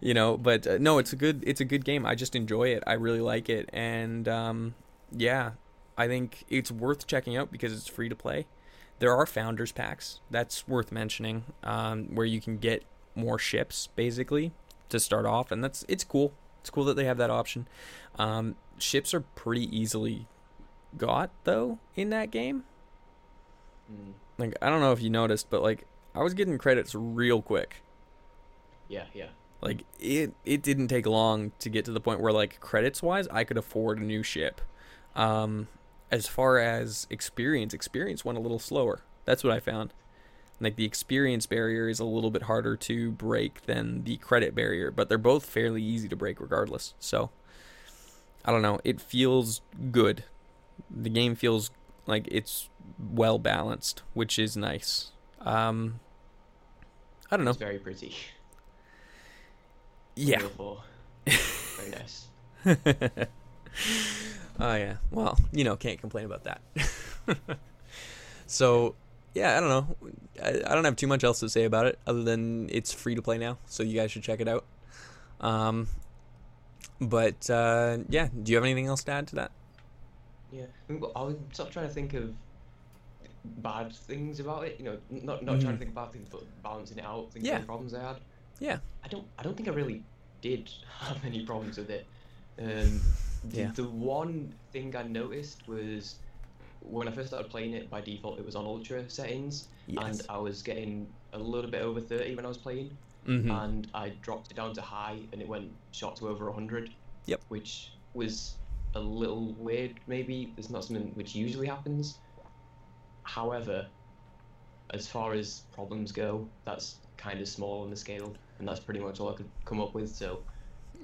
you know, but uh, no, it's a good it's a good game. I just enjoy it. I really like it, and um, yeah, I think it's worth checking out because it's free to play. There are founders packs that's worth mentioning, um, where you can get more ships basically to start off, and that's it's cool. It's cool that they have that option. Um, ships are pretty easily got though in that game. Mm. Like I don't know if you noticed, but like I was getting credits real quick. Yeah, yeah. Like it it didn't take long to get to the point where like credits wise I could afford a new ship. Um as far as experience, experience went a little slower. That's what I found. Like the experience barrier is a little bit harder to break than the credit barrier, but they're both fairly easy to break regardless. So I don't know, it feels good. The game feels like it's well balanced, which is nice. Um I don't know. It's very pretty. Yeah. Beautiful. very nice. oh yeah. Well, you know, can't complain about that. so, yeah, I don't know. I, I don't have too much else to say about it other than it's free to play now, so you guys should check it out. Um, but uh, yeah, do you have anything else to add to that? Yeah, I mean, I was sort of trying to think of bad things about it. You know, not not Mhm. trying to think about things, but balancing it out. Thinking Yeah. the problems I had. Yeah. I don't. I don't think I really did have any problems with it. Um, the, Yeah. the one thing I noticed was when I first started playing it. By default, it was on ultra settings, Yes. and I was getting a little bit over thirty when I was playing, Mm-hmm. and I dropped it down to high, and it went shot to over hundred. Yep. Which was a little weird. Maybe it's not something which usually happens. However, as far as problems go, that's kind of small on the scale, and that's pretty much all I could come up with. So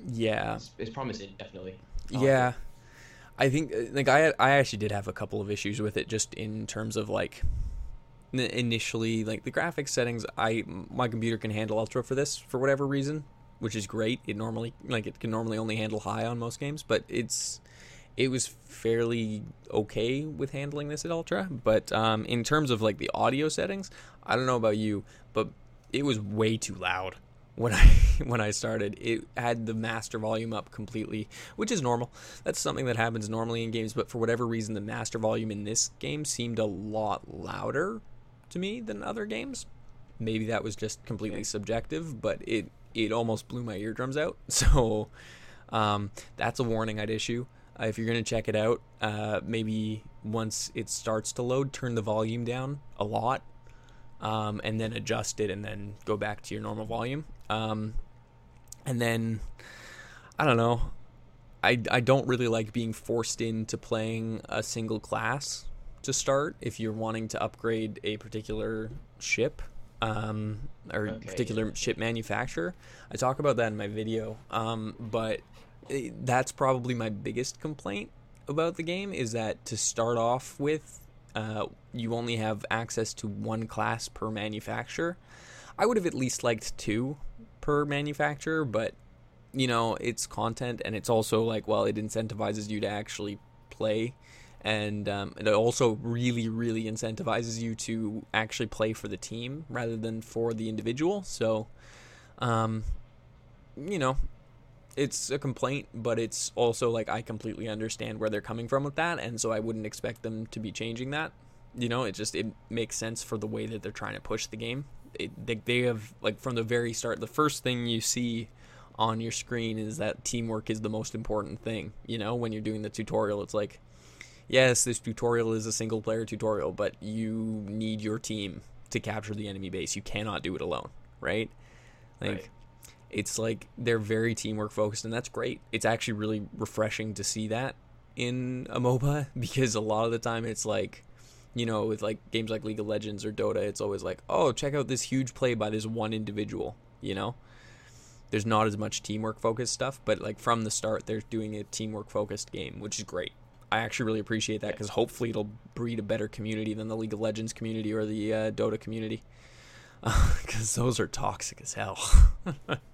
yeah. it's, it's promising, definitely. Yeah. I think uh, like I I actually did have a couple of issues with it just in terms of like initially like the graphics settings. I my computer can handle ultra for this for whatever reason, which is great. It normally like it can normally only handle high on most games, but it's it was fairly okay with handling this at ultra. But um, in terms of like the audio settings, I don't know about you, but it was way too loud when I when I started. It had the master volume up completely, which is normal. That's something that happens normally in games, but for whatever reason the master volume in this game seemed a lot louder to me than other games. Maybe that was just completely subjective, but it it almost blew my eardrums out. So um, that's a warning I'd issue. Uh, if you're going to check it out, uh, maybe once it starts to load, turn the volume down a lot um, and then adjust it and then go back to your normal volume. Um, and then, I don't know. I, I don't really like being forced into playing a single class to start if you're wanting to upgrade a particular ship um, or Okay. particular ship manufacturer. I talk about that in my video, um, but that's probably my biggest complaint about the game is that to start off with, uh, you only have access to one class per manufacturer. I would have at least liked two per manufacturer, but you know, it's content and it's also like, well, it incentivizes you to actually play. And um, it also really, really incentivizes you to actually play for the team rather than for the individual. So, um, you know, it's a complaint, but it's also like I completely understand where they're coming from with that, and so I wouldn't expect them to be changing that. You know, it just it makes sense for the way that they're trying to push the game. it, they, they have like from the very start. The first thing you see on your screen is that teamwork is the most important thing. You know, when you're doing the tutorial, it's like, yes, this tutorial is a single player tutorial, but you need your team to capture the enemy base. You cannot do it alone, right? Like, Right. It's like they're very teamwork focused, and that's great. It's actually really refreshing to see that in a MOBA because a lot of the time it's like, you know, with like games like League of Legends or Dota, it's always like, oh, check out this huge play by this one individual, you know? There's not as much teamwork focused stuff, but like from the start, they're doing a teamwork focused game, which is great. I actually really appreciate that because hopefully it'll breed a better community than the League of Legends community or the uh, Dota community, because those are toxic as hell.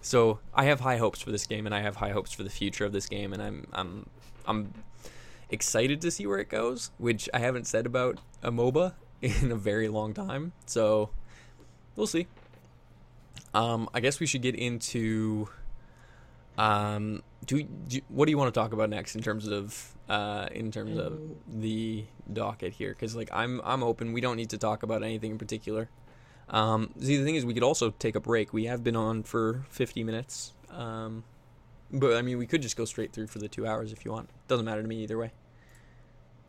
so I have high hopes for this game, and I have high hopes for the future of this game, and I'm I'm I'm excited to see where it goes, which I haven't said about a MOBA in a very long time. So we'll see. Um, I guess we should get into. Um, do, do what do you want to talk about next in terms of uh, in terms of the docket here? Because like I'm I'm open. We don't need to talk about anything in particular. Um, see, the thing is, we could also take a break. We have been on for 50 minutes. Um, but I mean, we could just go straight through for the two hours if you want. Doesn't matter to me either way.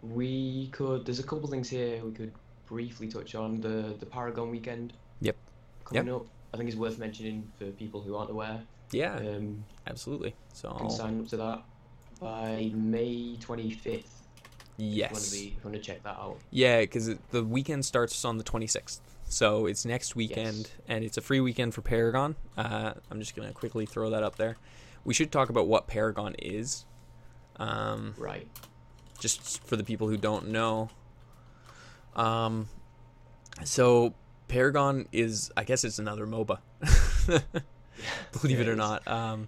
We could. There's a couple things here we could briefly touch on. The the Paragon weekend. Yep. Coming up, I think it's worth mentioning for people who aren't aware. Yeah, Um, absolutely. So. can sign up to that by May 25th. If you want yes, to be, if you want to check that out. yeah, because the weekend starts on the 26th. So it's next weekend, Yes. and it's a free weekend for Paragon. Uh, I'm just gonna quickly throw that up there. We should talk about what Paragon is. Um, Right. just for the people who don't know. Um, so Paragon is, I guess it's another MOBA. Believe it or it is. not, um,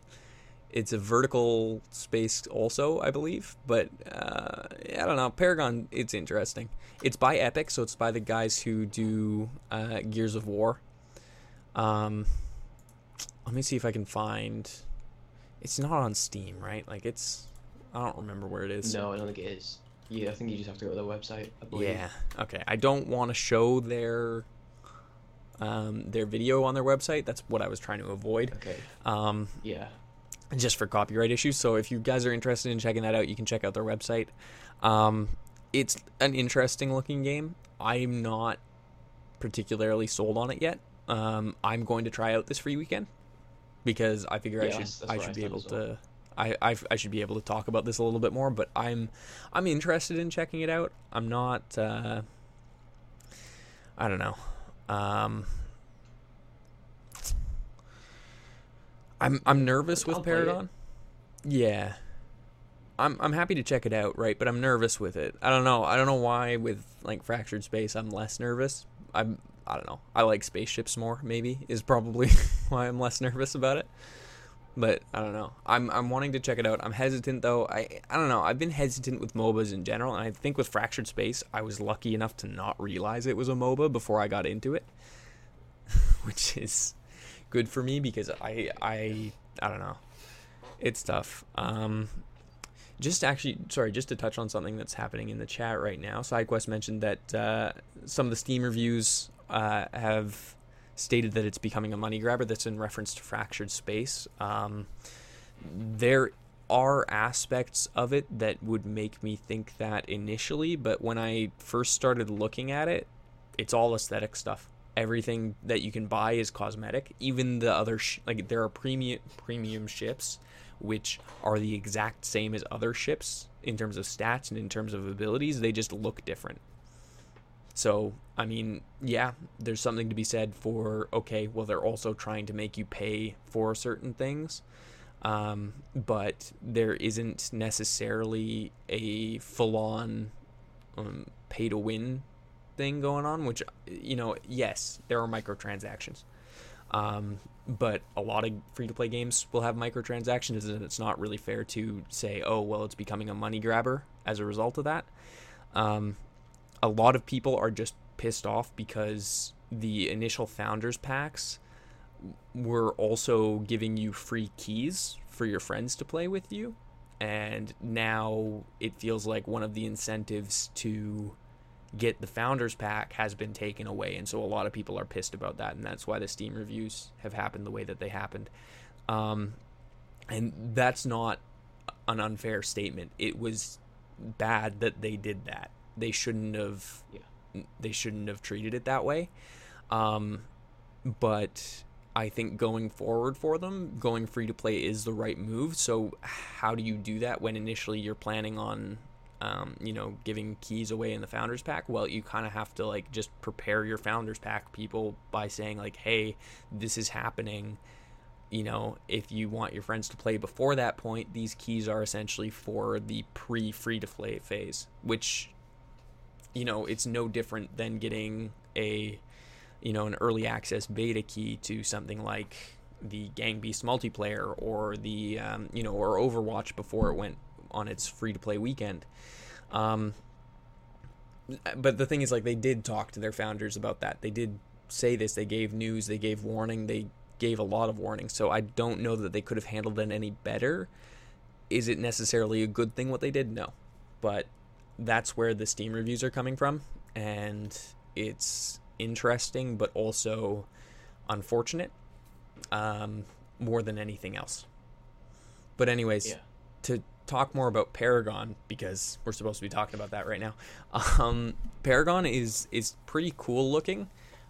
it's a vertical space also, I believe. But uh, I don't know. Paragon, it's interesting. It's by Epic, so it's by the guys who do uh, Gears of War. Um, let me see if I can find. It's not on Steam, right? Like it's. I don't remember where it is. No, I don't think it is. Yeah, I think you just have to go to their website. I believe. Yeah. Okay. I don't want to show their um, their video on their website. That's what I was trying to avoid. Okay. Um, Yeah. just for copyright issues. So if you guys are interested in checking that out, you can check out their website. Um, it's an interesting looking game. I'm not particularly sold on it yet. Um, I'm going to try out this free weekend because I figure I should I where I should be able well. to. I, I, I should be able to talk about this a little bit more, but I'm I'm interested in checking it out. I'm not uh, I don't know. Um, I'm I'm nervous with I'll play it. Paragon. Yeah. I'm I'm happy to check it out, right? But I'm nervous with it. I don't know. I don't know why with like fractured space I'm less nervous. I'm I don't know. I like spaceships more, maybe, is probably why I'm less nervous about it. But I don't know. I'm I'm wanting to check it out. I'm hesitant though. I I don't know. I've been hesitant with MOBAs in general, and I think with Fractured Space, I was lucky enough to not realize it was a MOBA before I got into it, which is good for me because I I I don't know. It's tough. Um, just actually, sorry, just to touch on something that's happening in the chat right now. SideQuest mentioned that uh, some of the Steam reviews uh, have stated that it's becoming a money grabber. That's in reference to Fractured Space. Um, there are aspects of it that would make me think that initially, but when I first started looking at it, it's all aesthetic stuff. Everything that you can buy is cosmetic. Even the other sh- like there are premium premium ships which are the exact same as other ships in terms of stats and in terms of abilities. They just look different. So, I mean, yeah, there's something to be said for okay, well, they're also trying to make you pay for certain things, um, but there isn't necessarily a full on um, pay to win thing going on, which, you know, yes, there are microtransactions. Um, but a lot of free to play games will have microtransactions, and it's not really fair to say, oh, well, it's becoming a money grabber as a result of that. Um, a lot of people are just pissed off because the initial founders packs were also giving you free keys for your friends to play with you and now it feels like one of the incentives to get the founders pack has been taken away and so a lot of people are pissed about that and that's why the steam reviews have happened the way that they happened um, and that's not an unfair statement it was bad that they did that they shouldn't have Yeah. they shouldn't have treated it that way um, but I think going forward for them, going free to play is the right move. So how do you do that when initially you're planning on, um, you know, giving keys away in the founders pack? Well, you kind of have to like just prepare your founders pack people by saying like, hey, this is happening. You know, if you want your friends to play before that point, these keys are essentially for the pre free to play phase, which, you know, it's no different than getting a you know an early access beta key to something like the Gang Beast multiplayer or the um, you know or Overwatch before it went on its free to play weekend. Um, but the thing is, like they did talk to their founders about that. They did say this. They gave news. They gave warning. They gave a lot of warning. So I don't know that they could have handled it any better. Is it necessarily a good thing what they did? No, but that's where the Steam reviews are coming from, and it's interesting but also unfortunate um, more than anything else. But anyways, Yeah. to talk more about Paragon because we're supposed to be talking about that right now. Um, Paragon is is pretty cool looking.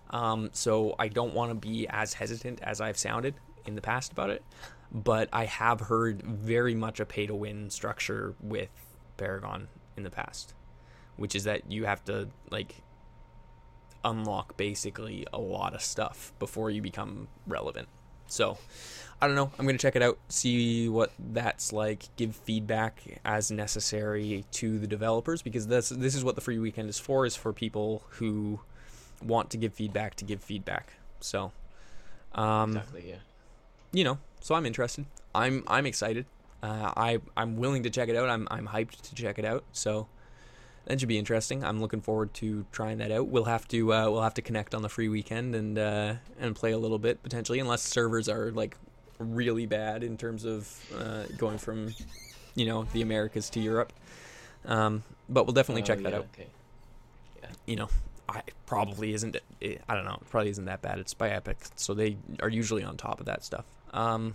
Um, so I don't want to be as hesitant as I've sounded in the past about it, but I have heard very much a pay to win structure with Paragon in the past, which is that you have to like unlock basically a lot of stuff before you become relevant. So, I don't know. I'm going to check it out, see what that's like, give feedback as necessary to the developers because this this is what the free weekend is for is for people who want to give feedback to give feedback. So, um Exactly. Yeah. you know, so I'm interested. I'm I'm excited. Uh, I I'm willing to check it out. I'm I'm hyped to check it out. So that should be interesting. I'm looking forward to trying that out. We'll have to uh, we'll have to connect on the free weekend and uh, and play a little bit potentially, unless servers are like really bad in terms of uh, going from you know the Americas to Europe. Um, but we'll definitely Oh, check that yeah, out. Okay. You know, I probably isn't. I don't know. Probably isn't that bad. It's by Epic, so they are usually on top of that stuff. Um,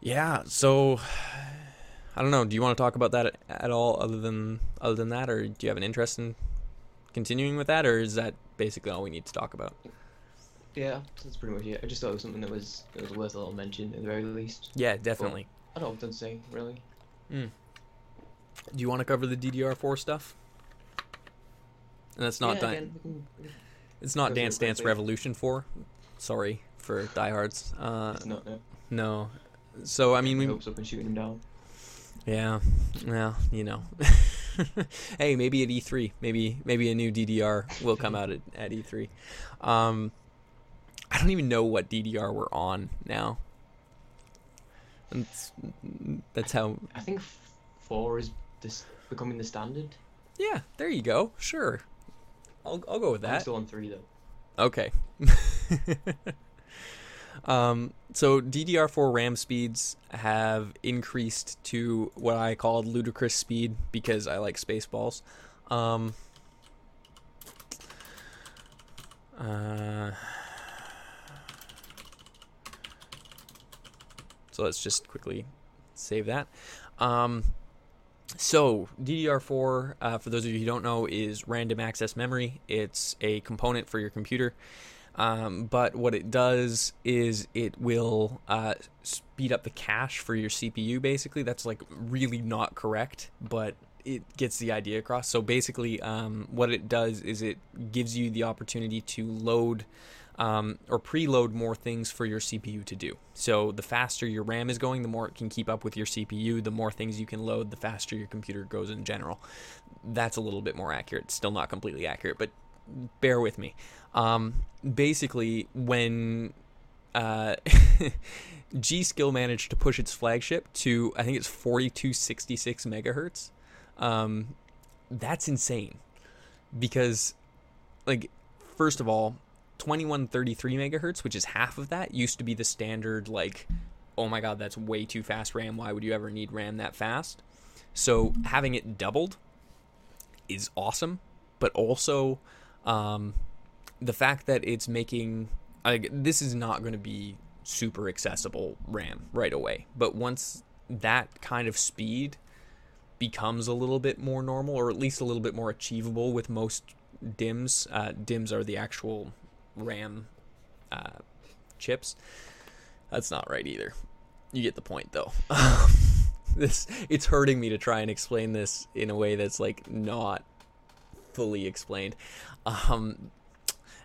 yeah. So I don't know. Do you want to talk about that at, all, other than other than that, or do you have an interest in continuing with that, or is that basically all we need to talk about? Yeah, that's pretty much it. I just thought it was something that was that was worth a little mention at the very least. Yeah, definitely. I don't have to say really. Mm. Do you want to cover the DDR4 stuff? And that's not yeah, done. again, can- It's not Go through it Dance Dance. Revolution 4. Sorry for diehards. Uh, It's not. No. no. So I mean, we hopes up and shooting him down. Yeah, well, you know. hey, maybe at E3, maybe maybe a new DDR will come out at, at E3. Um, I don't even know what DDR we're on now. That's, that's how. I think four is this becoming the standard. Yeah, there you go. Sure, I'll I'll go with that. I'm still on three though. Okay. um, so DDR4 RAM speeds have increased to what I called ludicrous speed because I like Spaceballs. Um, uh, so let's just quickly save that. Um, so DDR4, uh, for those of you who don't know, is random access memory. It's a component for your computer. Um, but what it does is it will uh, speed up the cache for your CPU. Basically, that's like really not correct, but it gets the idea across. So basically, um, what it does is it gives you the opportunity to load um, or preload more things for your CPU to do. So the faster your RAM is going, the more it can keep up with your CPU. The more things you can load, the faster your computer goes in general. That's a little bit more accurate. Still not completely accurate, but bear with me. Um, basically, when uh, G Skill managed to push its flagship to, I think it's 4266 megahertz. Um, that's insane because, like, first of all, 2133 megahertz, which is half of that, used to be the standard, like, oh my god, that's way too fast RAM. Why would you ever need RAM that fast? So having it doubled is awesome but also um, the fact that it's making like this is not going to be super accessible RAM right away, but once that kind of speed becomes a little bit more normal, or at least a little bit more achievable with most DIMMs. Uh, DIMMs are the actual RAM uh, chips. That's not right either. You get the point, though. this it's hurting me to try and explain this in a way that's like not fully explained. Um,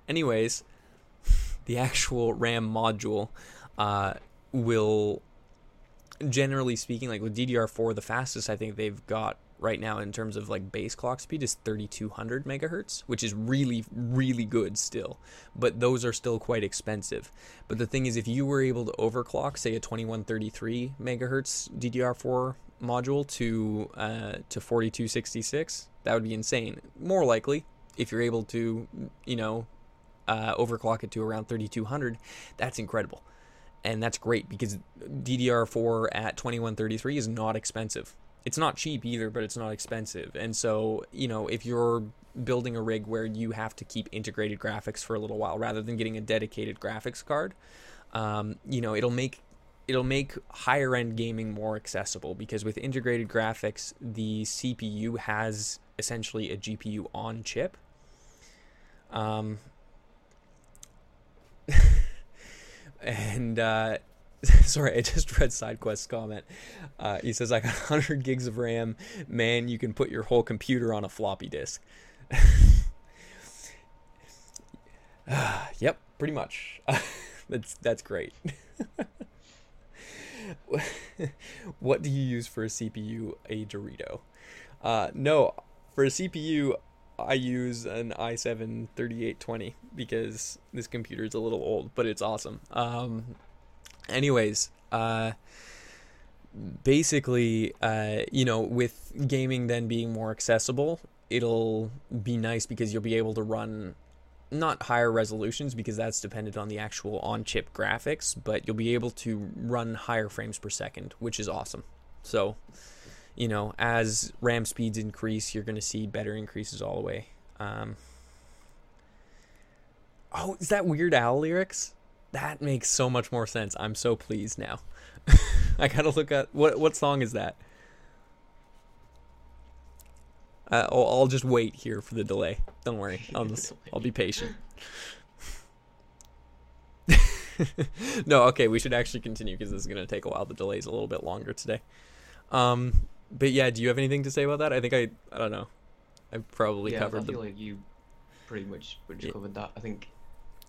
anyways, the actual RAM module uh, will, generally speaking, like with DDR4, the fastest I think they've got right now in terms of like base clock speed is 3200 megahertz, which is really, really good still. But those are still quite expensive. But the thing is, if you were able to overclock, say, a 2133 megahertz DDR4 module to uh, to 4266, that would be insane. More likely, if you're able to, you know, uh, overclock it to around 3200, that's incredible. And that's great because DDR4 at 2133 is not expensive. It's not cheap either, but it's not expensive. And so, you know, if you're building a rig where you have to keep integrated graphics for a little while rather than getting a dedicated graphics card, um, you know, it'll make it'll make higher end gaming more accessible because with integrated graphics, the CPU has essentially a GPU on chip. Um, and uh, sorry, I just read SideQuest's comment. Uh, he says, "I got 100 gigs of RAM. Man, you can put your whole computer on a floppy disk." yep, pretty much. that's that's great. what do you use for a CPU? A Dorito. Uh, no, for a CPU, I use an i7 3820 because this computer is a little old, but it's awesome. Um, anyways, uh, basically, uh, you know, with gaming then being more accessible, it'll be nice because you'll be able to run not higher resolutions because that's dependent on the actual on chip graphics, but you'll be able to run higher frames per second, which is awesome. So, you know, as RAM speeds increase, you're going to see better increases all the way. Um, oh, is that Weird Al lyrics? That makes so much more sense. I'm so pleased now. I gotta look at what what song is that? Uh, I'll, I'll just wait here for the delay. Don't worry. I'll just I'll be patient. no, okay, we should actually continue because this is gonna take a while. The delay's a little bit longer today. Um, but yeah, do you have anything to say about that? I think I I don't know. I probably yeah, covered I feel the like you pretty much Yeah. covered that. I think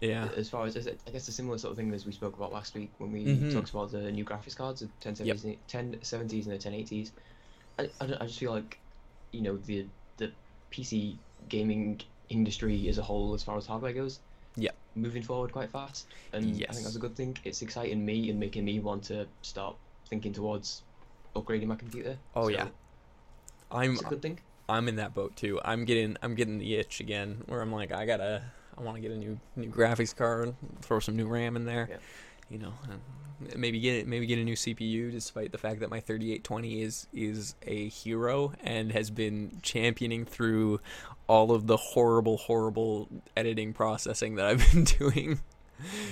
yeah as far as I guess a similar sort of thing as we spoke about last week when we Mhm. talked about the new graphics cards, the 1070s, 1070s and the 1080s. I, I, I just feel like you know the the PC gaming industry as a whole, as far as hardware goes, Yeah. moving forward quite fast, and I think that's a good thing. It's exciting me and making me want to start thinking towards upgrading my computer. Oh, so yeah. I'm it's a good thing. I'm in that boat too. I'm getting I'm getting the itch again where I'm like I gotta I want to get a new new graphics card, throw some new RAM in there, Yeah. you know, and maybe get maybe get a new CPU. Despite the fact that my 3820 is is a hero and has been championing through all of the horrible horrible editing processing that I've been doing.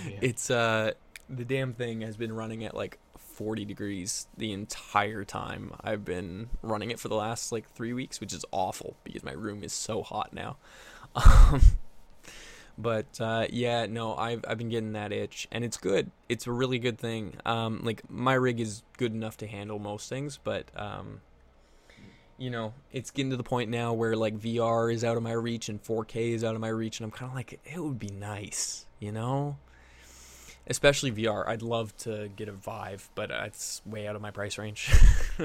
Yeah. It's uh the damn thing has been running at like 40 degrees the entire time I've been running it for the last like three weeks, which is awful because my room is so hot now. Um, but uh, yeah, no, I've I've been getting that itch, and it's good. It's a really good thing. Um, like my rig is good enough to handle most things, but um, you know, it's getting to the point now where like VR is out of my reach and 4K is out of my reach, and I'm kind of like, it would be nice, you know especially VR. I'd love to get a Vive, but it's way out of my price range.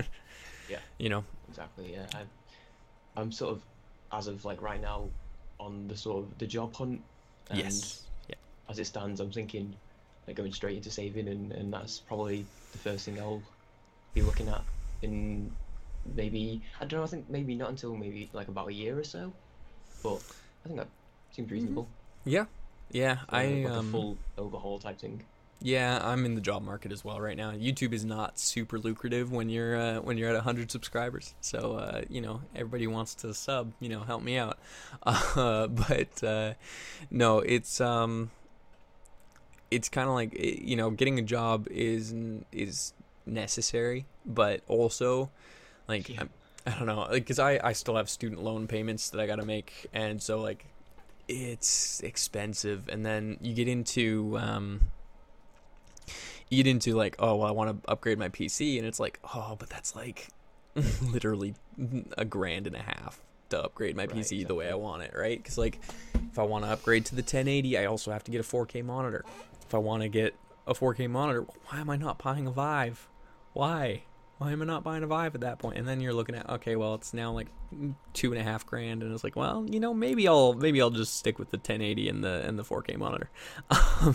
Yeah. You know. Exactly. Yeah. I'm, I'm sort of, as of like right now, on the sort of the job hunt. And yes. Yeah. As it stands, I'm thinking, like going straight into saving, and and that's probably the first thing I'll be looking at in maybe I don't know. I think maybe not until maybe like about a year or so, but I think that seems mm-hmm. reasonable. Yeah. Yeah. for, I like um. full overhaul type thing. Yeah, I'm in the job market as well right now. YouTube is not super lucrative when you're uh, when you're at 100 subscribers. So uh, you know everybody wants to sub. You know, help me out. Uh, but uh, no, it's um, it's kind of like eh, you know getting a job is is necessary, but also like Yeah. I'm, I don't know, like because I I still have student loan payments that I got to make, and so like it's expensive, and then you get into um you get into like, oh, well, I want to upgrade my PC, and it's like, oh, but that's like literally a grand and a half to upgrade my Right, PC the way I want it, right? Because like, if I want to upgrade to the 1080, I also have to get a 4K monitor. If I want to get a 4K monitor, why am I not buying a Vive? Why? Why am I not buying a Vive at that point? And then you're looking at, okay, well, it's now like two and a half grand, and it's like, well, you know, maybe I'll maybe I'll just stick with the 1080 and the and the 4K monitor.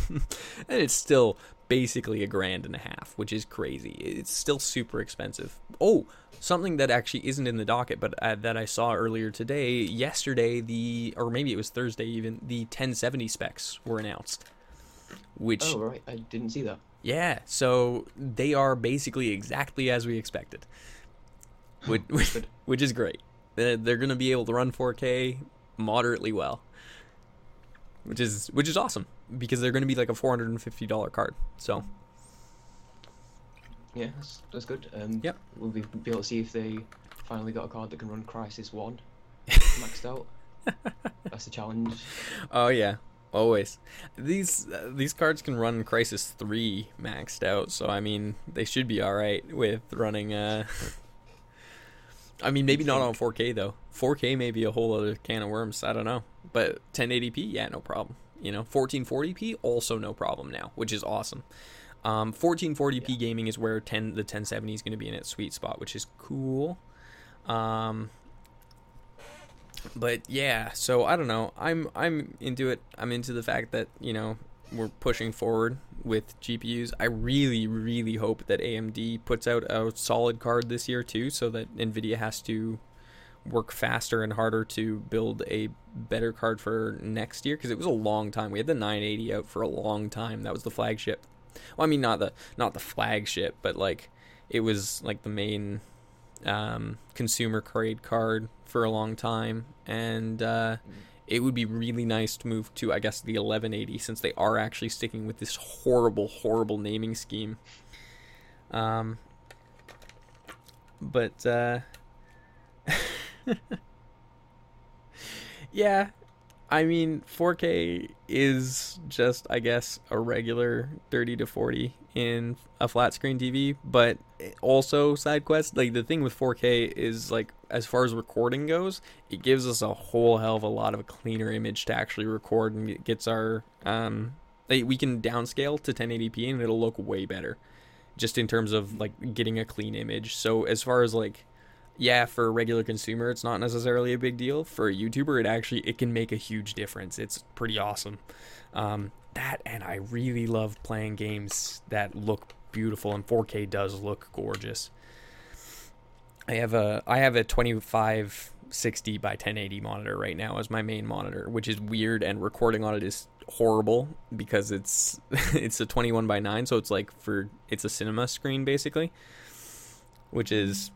And it's still basically a grand and a half, which is crazy. It's still super expensive. Oh, something that actually isn't in the docket, but uh, that I saw earlier today, yesterday, the or maybe it was Thursday even, the 1070 specs were announced. Which Oh right, I didn't see that. Yeah, so they are basically exactly as we expected, which which, which is great. They're, they're going to be able to run 4K moderately well, which is which is awesome because they're going to be like a $450 card. So Yeah, that's, that's good. Um, Yep. We'll be, be able to see if they finally got a card that can run Crysis One maxed out. That's the challenge. Oh yeah, always. These uh, these cards can run Crysis Three maxed out, so I mean they should be all right with running. Uh, I mean maybe not on 4K though. 4K may be a whole other can of worms. I don't know, but 1080p, yeah, no problem. You know, 1440p also no problem now, which is awesome. Um, 1440p Yeah. gaming is where 10 the 1070 is going to be in its sweet spot, which is cool. Um, but yeah, so I don't know. I'm I'm into it. I'm into the fact that you know we're pushing forward with GPUs. I really really hope that AMD puts out a solid card this year too, so that Nvidia has to work faster and harder to build a better card for next year because it was a long time. We had the 980 out for a long time. That was the flagship. Well, I mean not the not the flagship, but like it was like the main um, consumer grade card for a long time, and uh, it would be really nice to move to, I guess, the 1180 since they are actually sticking with this horrible, horrible naming scheme. Um, but uh, yeah, I mean, 4K is just, I guess, a regular 30 to 40 in a flat screen TV, but also side quest. Like the thing with 4K is like, as far as recording goes, it gives us a whole hell of a lot of a cleaner image to actually record, and it gets our um, like, we can downscale to 1080p and it'll look way better, just in terms of like getting a clean image. So as far as like yeah, for a regular consumer, it's not necessarily a big deal. For a YouTuber, it actually it can make a huge difference. It's pretty awesome. Um, that and I really love playing games that look beautiful, and 4K does look gorgeous. I have a I have a 2560 by 1080 monitor right now as my main monitor, which is weird, and recording on it is horrible because it's it's a 21 by 9, so it's like for it's a cinema screen basically, which is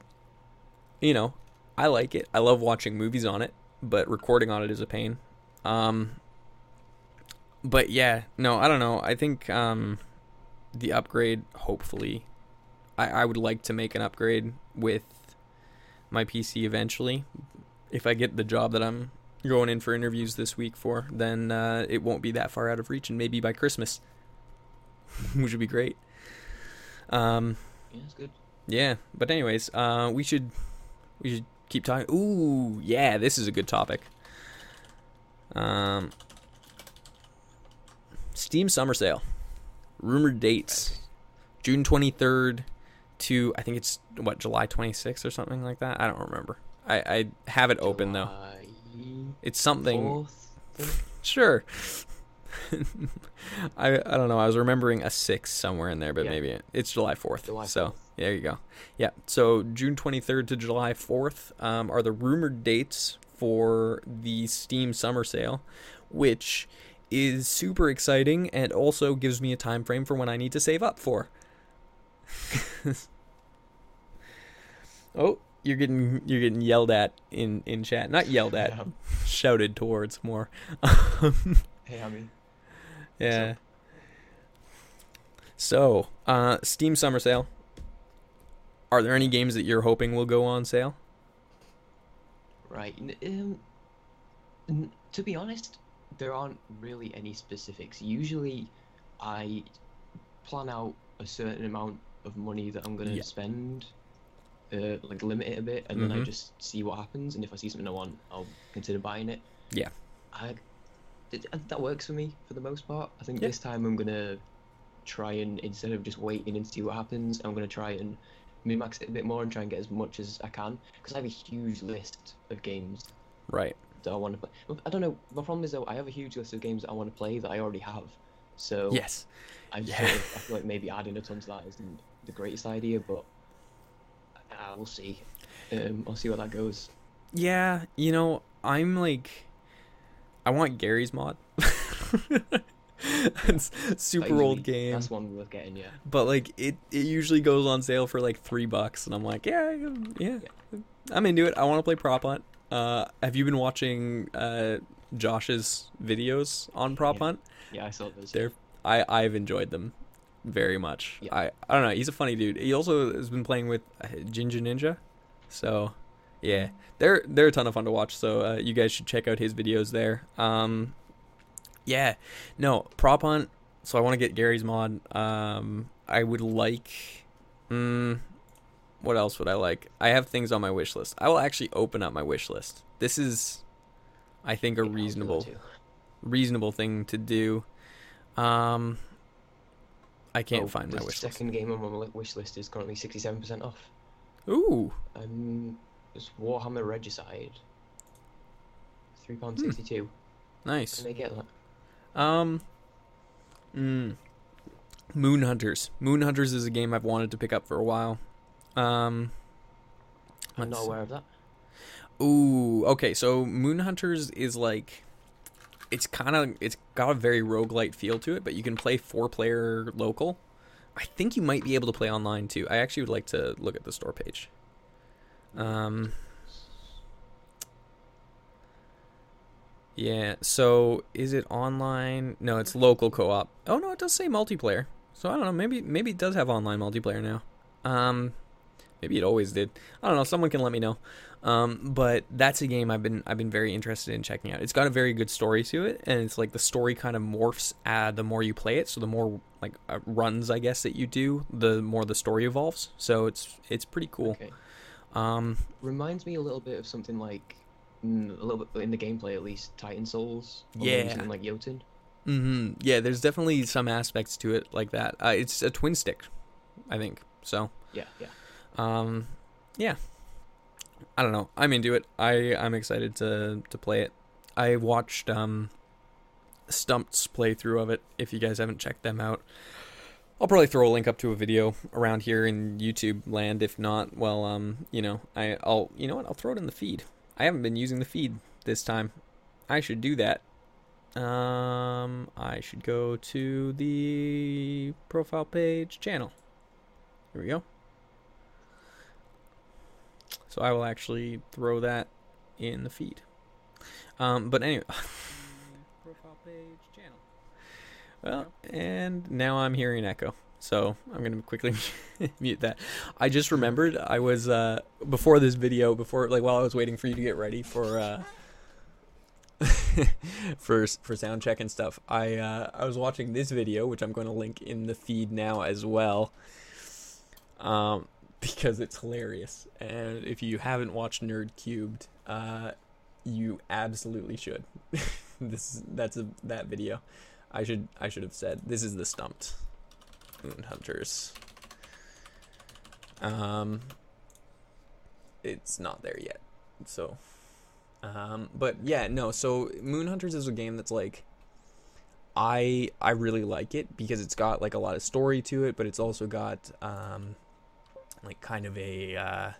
you know, I like it. I love watching movies on it, but recording on it is a pain. Um, but yeah, no, I don't know. I think um, the upgrade, hopefully, I, I would like to make an upgrade with my PC eventually. If I get the job that I'm going in for interviews this week for, then uh, it won't be that far out of reach, and maybe by Christmas, which would be great. Um, Yeah, that's good. yeah, but anyways, uh, we should we should keep talking. Ooh, yeah, this is a good topic. Um, Steam Summer Sale, rumored dates, June twenty third to I think it's what July twenty sixth or something like that. I don't remember. I I have it open though. It's something. 4th? Sure. I I don't know. I was remembering a six somewhere in there, but Yeah. maybe it, it's July fourth. So 4th. there you go. Yeah. So June twenty third to July fourth um, are the rumored dates for the Steam Summer Sale, which is super exciting and also gives me a time frame for when I need to save up for. oh, you're getting you're getting yelled at in in chat. Not yelled at, Yeah. shouted towards more. Hey, I mean, yeah. So, uh, Steam Summer Sale. Are there any games that you're hoping will go on sale? right. Um, to be honest, there aren't really any specifics. Usually, I plan out a certain amount of money that I'm gonna Yeah. spend, uh, like limit it a bit, and then I Mhm. just see what happens. And if I see something I want, I'll consider buying it. Yeah. I, th- that works for me for the most part. I think Yeah. this time I'm gonna try and instead of just waiting and see what happens, I'm gonna try and min-max it a bit more and try and get as much as I can because I have a huge list of games Right. that I want to play. I don't know. My problem is though I have a huge list of games that I want to play that I already have. So Yes. I just Yeah. sort of, I feel like maybe adding a ton to that isn't the greatest idea, but uh, we'll see. Um, I'll see where that goes. Yeah, you know, I'm like, I want Garry's Mod. it's super old game, That's one worth getting. Yeah. but like it, it usually goes on sale for like three bucks, and I'm like, yeah, yeah, I'm into it. I want to play prop hunt. Uh, have you been watching uh Josh's videos on prop Yeah. hunt? Yeah, I saw those. They're I I've enjoyed them very much. Yeah. I I don't know. He's a funny dude. He also has been playing with uh, Ginger Ninja, so yeah, they're they're a ton of fun to watch. So uh, you guys should check out his videos there. Um, yeah, no prop hunt. So I want to get Garry's Mod. Um, I would like. Mm, what else would I like? I have things on my wish list. I will actually open up my wish list. This is, I think, a Yeah, I'll do that reasonable reasonable thing to do. Um, I can't Oh, find my wish list. second game on my wish list is currently sixty-seven percent off. Ooh, Um, it's Warhammer Regicide. Three pound Hmm. nice. Can they get that? Um, mm, Moon Hunters. Moon Hunters is a game I've wanted to pick up for a while. Um, I'm not see. aware of that. Ooh, okay. So Moon Hunters is like it's kind of it's got a very roguelite feel to it, but you can play four player local. I think you might be able to play online too. I actually would like to look at the store page. Um Yeah, so is it online? No, it's local co-op. Oh no, it does say multiplayer. So I don't know, maybe maybe it does have online multiplayer now. Um maybe it always did. I don't know, someone can let me know. Um, but that's a game I've been I've been very interested in checking out. It's got a very good story to it, and it's like the story kind of morphs uh, the more you play it. So the more like uh, runs, I guess that you do, the more the story evolves. So it's it's pretty cool. Okay. Um, Reminds me a little bit of something like, mm, a little bit in the gameplay at least, Titan Souls. Yeah. Something like Jotun. hmm Yeah, there's definitely some aspects to it like that. Uh, it's a twin stick, I think. So Yeah, yeah. Um, yeah. I don't know. I'm into it. I I'm excited to to play it. I watched um Stumped's playthrough of it. If you guys haven't checked them out, I'll probably throw a link up to a video around here in YouTube land. If not, well, um, you know, I I'll you know what? I'll throw it in the feed. I haven't been using the feed this time. I should do that. Um, I should go to the profile page channel. Here we go. So I will actually throw that in the feed. Um, but anyway, profile page. Well, and now I'm hearing echo. So I'm gonna quickly mute that. I just remembered I was uh, before this video, before like while I was waiting for you to get ready for uh, for for sound check and stuff. I uh, I was watching this video, which I'm going to link in the feed now as well. Um, because it's hilarious. And if you haven't watched Nerd Cubed, uh, you absolutely should. this that's a that video. I should I should have said this is the stumped moon hunters. Um, it's not there yet, so. Um, but yeah, no. So Moon Hunters is a game that's like, I I really like it because it's got like a lot of story to it, but it's also got um, like kind of a uh,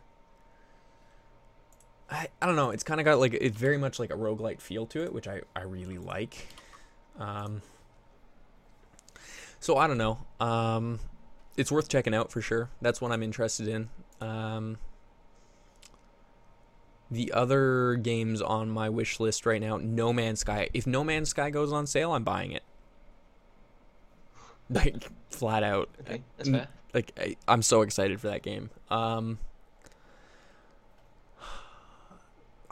I I don't know. It's kind of got like it's very much like a roguelite feel to it, which I I really like. Um, so I don't know. Um, it's worth checking out for sure. That's what I'm interested in. Um, the other games on my wish list right now, No Man's Sky. If No Man's Sky goes on sale, I'm buying it. Like flat out. Okay, that's fair. Like I, I'm so excited for that game. Um,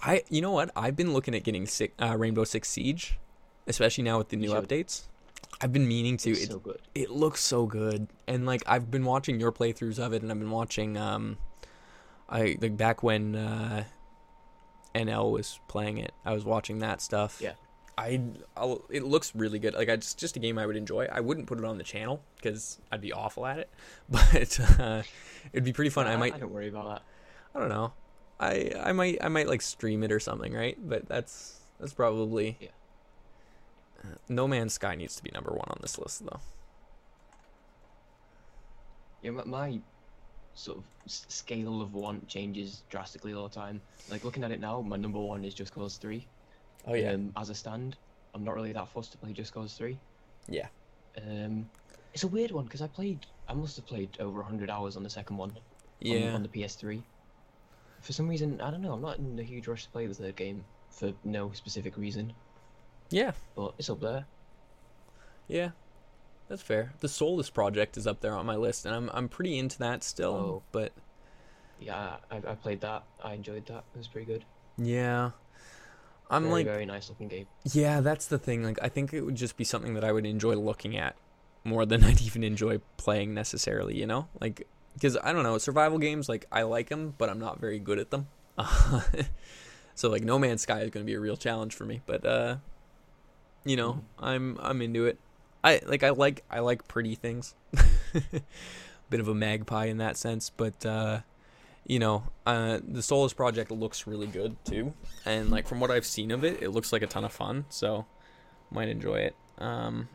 I you know what? I've been looking at getting six, uh, Rainbow Six Siege, especially now with the new updates. I've been meaning to. It's It, so good. it looks so good, and like I've been watching your playthroughs of it, and I've been watching. Um, I like back when uh, NL was playing it. I was watching that stuff. Yeah. I I'll, it looks really good. Like I just just a game I would enjoy. I wouldn't put it on the channel because I'd be awful at it, but uh, it'd be pretty fun. I might I don't worry about that. I don't know. I I might I might like stream it or something, right? But that's that's probably Yeah. No Man's Sky needs to be number one on this list, though. Yeah, my, my sort of scale of want changes drastically all the time. Like looking at it now, my number one is Just Cause Three. Oh Um, as a stand, I'm not really that fussed to play Just Cause Three. yeah. Um, it's a weird one because I played. I must have played over hundred hours on the second one. on- Yeah. On, the PS3. For some reason, I don't know. I'm not in a huge rush to play the third game for no specific reason, Yeah. but it's up there. Yeah. That's fair. The Solus Project is up there on my list, and I'm I'm pretty into that still. Oh. But Yeah, I, I played that. I enjoyed that. It was pretty good. yeah, I'm very, like very nice looking game. yeah, that's the thing. Like I think it would just be something that I would enjoy looking at more than I'd even enjoy playing necessarily. You know, like because I don't know survival games. Like I like them, but I'm not very good at them. so like No Man's Sky is going to be a real challenge for me. But uh, you know, I'm I'm into it. I like I like I like pretty things. Bit of a magpie in that sense, but uh, you know, uh, the Solus project looks really good too, and like from what I've seen of it, it looks like a ton of fun. So might enjoy it. Um,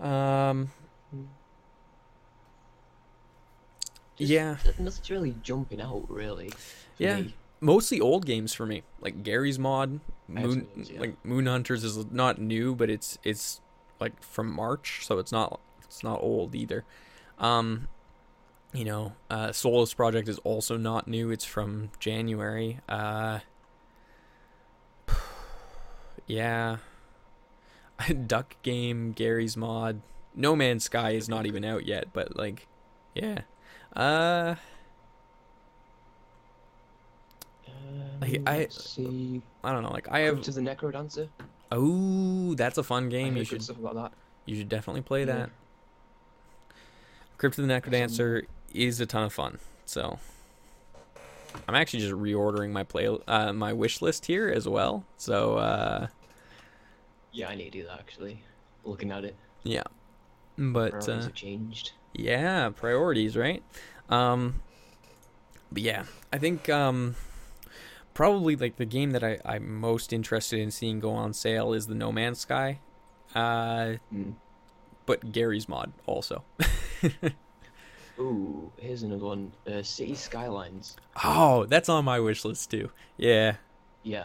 um, Just yeah, Nothing's really jumping out, really. Yeah. me. Mostly old games for me, like Garry's Mod, Moon, yeah. like Moon Hunters is not new, but it's it's like from March, so it's not it's not old either. Um, you know, uh, Solus Project is also not new; it's from January. Uh, yeah, Duck Game, Garry's Mod, No Man's Sky is not even out yet, but like, yeah, uh. Like, I- see. I don't know. Like I have. to the Necro Dancer. Oh, that's a fun game. You should stuff about that. you should definitely play Yeah. that. Crypt of the Necrodancer is a ton of fun. So I'm actually just reordering my play uh, my wish list here as well. So uh, Yeah, I need to do that actually. Looking at it, yeah, but priorities uh, have changed. yeah, priorities, right? Um, but yeah, I think um, probably like the game that I, I'm most interested in seeing go on sale is the No Man's Sky. Uh, Mm. but Garry's Mod also. Ooh, here's another one. Uh, City Skylines. Oh, that's on my wish list too. Yeah, Yeah,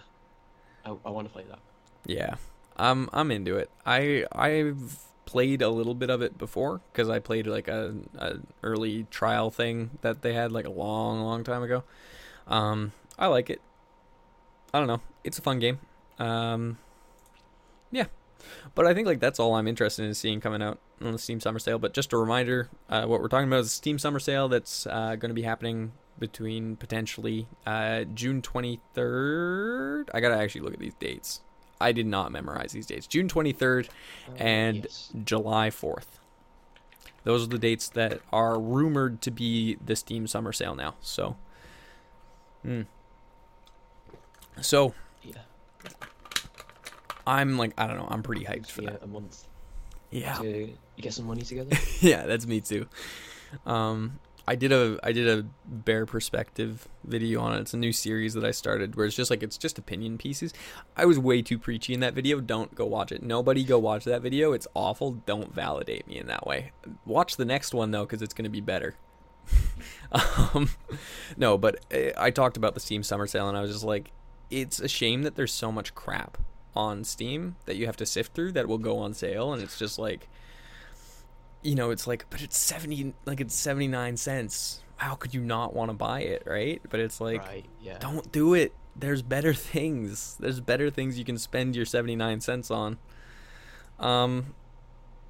I, I want to play that. yeah. I'm I'm into it. I I've played a little bit of it before because I played like a, a early trial thing that they had like a long long time ago. Um, I like it. I don't know. It's a fun game. Um, yeah. But I think like that's all I'm interested in seeing coming out on the Steam Summer Sale. But just a reminder, uh, what we're talking about is the Steam Summer Sale that's uh, going to be happening between potentially uh, June 23rd. I gotta actually look at these dates. I did not memorize these dates. June 23rd Uh, and yes. July 4th. Those are the dates that are rumored to be the Steam Summer Sale now. So, hmm. So yeah, I'm like I don't know. I'm pretty hyped for yeah, that. a month Yeah, to get some money together. yeah, that's me too. Um, I did a I did a bear perspective video on it. It's a new series that I started where it's just like it's just opinion pieces. I was way too preachy in that video. Don't go watch it. Nobody go watch that video. It's awful. Don't validate me in that way. Watch the next one though because it's gonna be better. um, no, but uh, I talked about the Steam Summer Sale and I was just like, it's a shame that there's so much crap on Steam that you have to sift through that will go on sale, and it's just like, you know, it's like, but it's seventy, like it's seventy nine cents. How could you not want to buy it, right? But it's like, right. Yeah. don't do it. There's better things. There's better things you can spend your 79 cents on. Um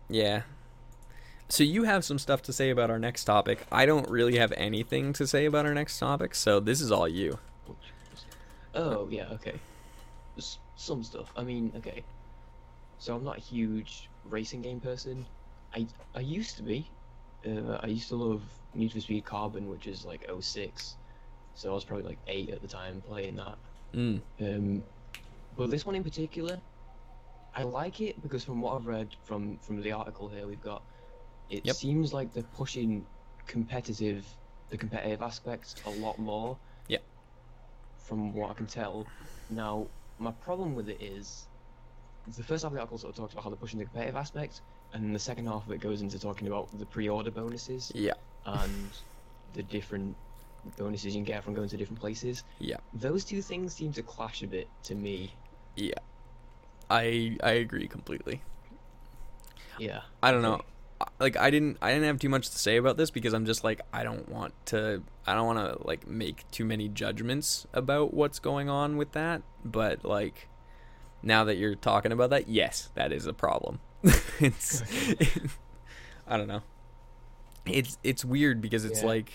yeah. So you have some stuff to say about our next topic. I don't really have anything to say about our next topic, so this is all you. Oh yeah. Okay. Some stuff. I mean, okay. So I'm not a huge racing game person. I I used to be. Uh, I used to love Need for Speed Carbon, which is like 06. So I was probably like eight at the time playing that. Mm. Um, but this one in particular, I like it because from what I've read from from the article here we've got, it Yep. seems like they're pushing competitive, the competitive aspects a lot more. From what I can tell, now my problem with it is, the first half of the article sort of talks about how they're pushing the competitive aspect, and the second half of it goes into talking about the pre-order bonuses Yeah. and the different bonuses you can get from going to different places. Yeah. Those two things seem to clash a bit to me. Yeah. I I agree completely. Yeah. I don't know. Like I didn't I didn't have too much to say about this because I'm just like I don't want to I don't want to like make too many judgments about what's going on with that, but like now that you're talking about that, yes, that is a problem. it's I don't know. It's it's weird because it's Yeah. like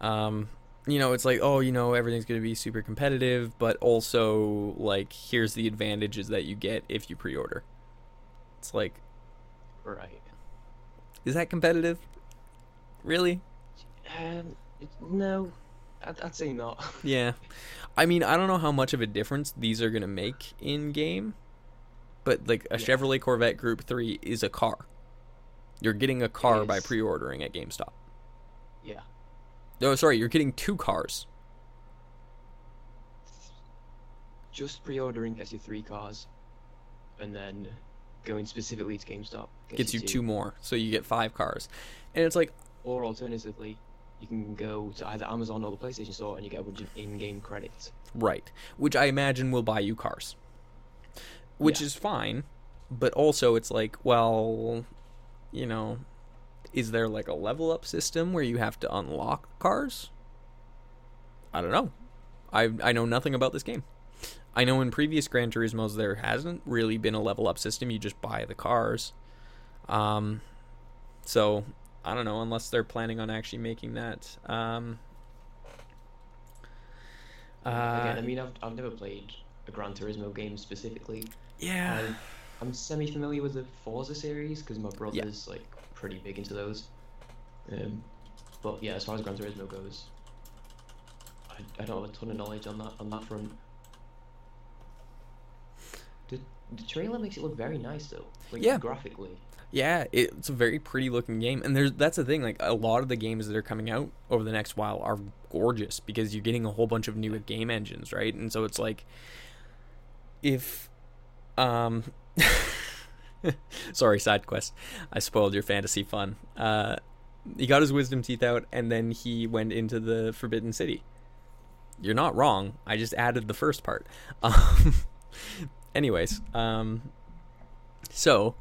um you know, it's like, oh, you know, everything's going to be super competitive, but also like here's the advantages that you get if you pre-order. It's like Right. Is that competitive? Really? Um, no, I'd, I'd say not. Yeah. I mean, I don't know how much of a difference these are going to make in game, but like a Yeah. Chevrolet Corvette Group 3 is a car. You're getting a car by pre-ordering at GameStop. Yeah. Oh, sorry, you're getting two cars. Just pre-ordering gets you three cars, and then going specifically to GameStop Gets you two more, so you get five cars. And it's like, Or alternatively, you can go to either Amazon or the PlayStation Store and you get a bunch of in-game credits. right, which I imagine will buy you cars. Which Yeah. is fine, but also it's like, well, you know, is there like a level up system where you have to unlock cars? I don't know. I I know nothing about this game. I know in previous Gran Turismos there hasn't really been a level up system. You just buy the cars. Um, so I don't know unless they're planning on actually making that. Um, uh, Again, I mean, I've, I've never played a Gran Turismo game specifically. yeah, I'm, I'm semi-familiar with the Forza series because my brother's like pretty big into those. Um, but yeah, as far as Gran Turismo goes, I, I don't have a ton of knowledge on that on that front. The, trailer makes it look very nice though, like Yeah. graphically. Yeah, it's a very pretty looking game, and there's that's the thing. Like a lot of the games that are coming out over the next while are gorgeous because you're getting a whole bunch of new game engines, right? And so it's like, if, um, sorry, side quest, I spoiled your fantasy fun. Uh, he got his wisdom teeth out, and then he went into the Forbidden City. You're not wrong. I just added the first part. Um, anyways, um, so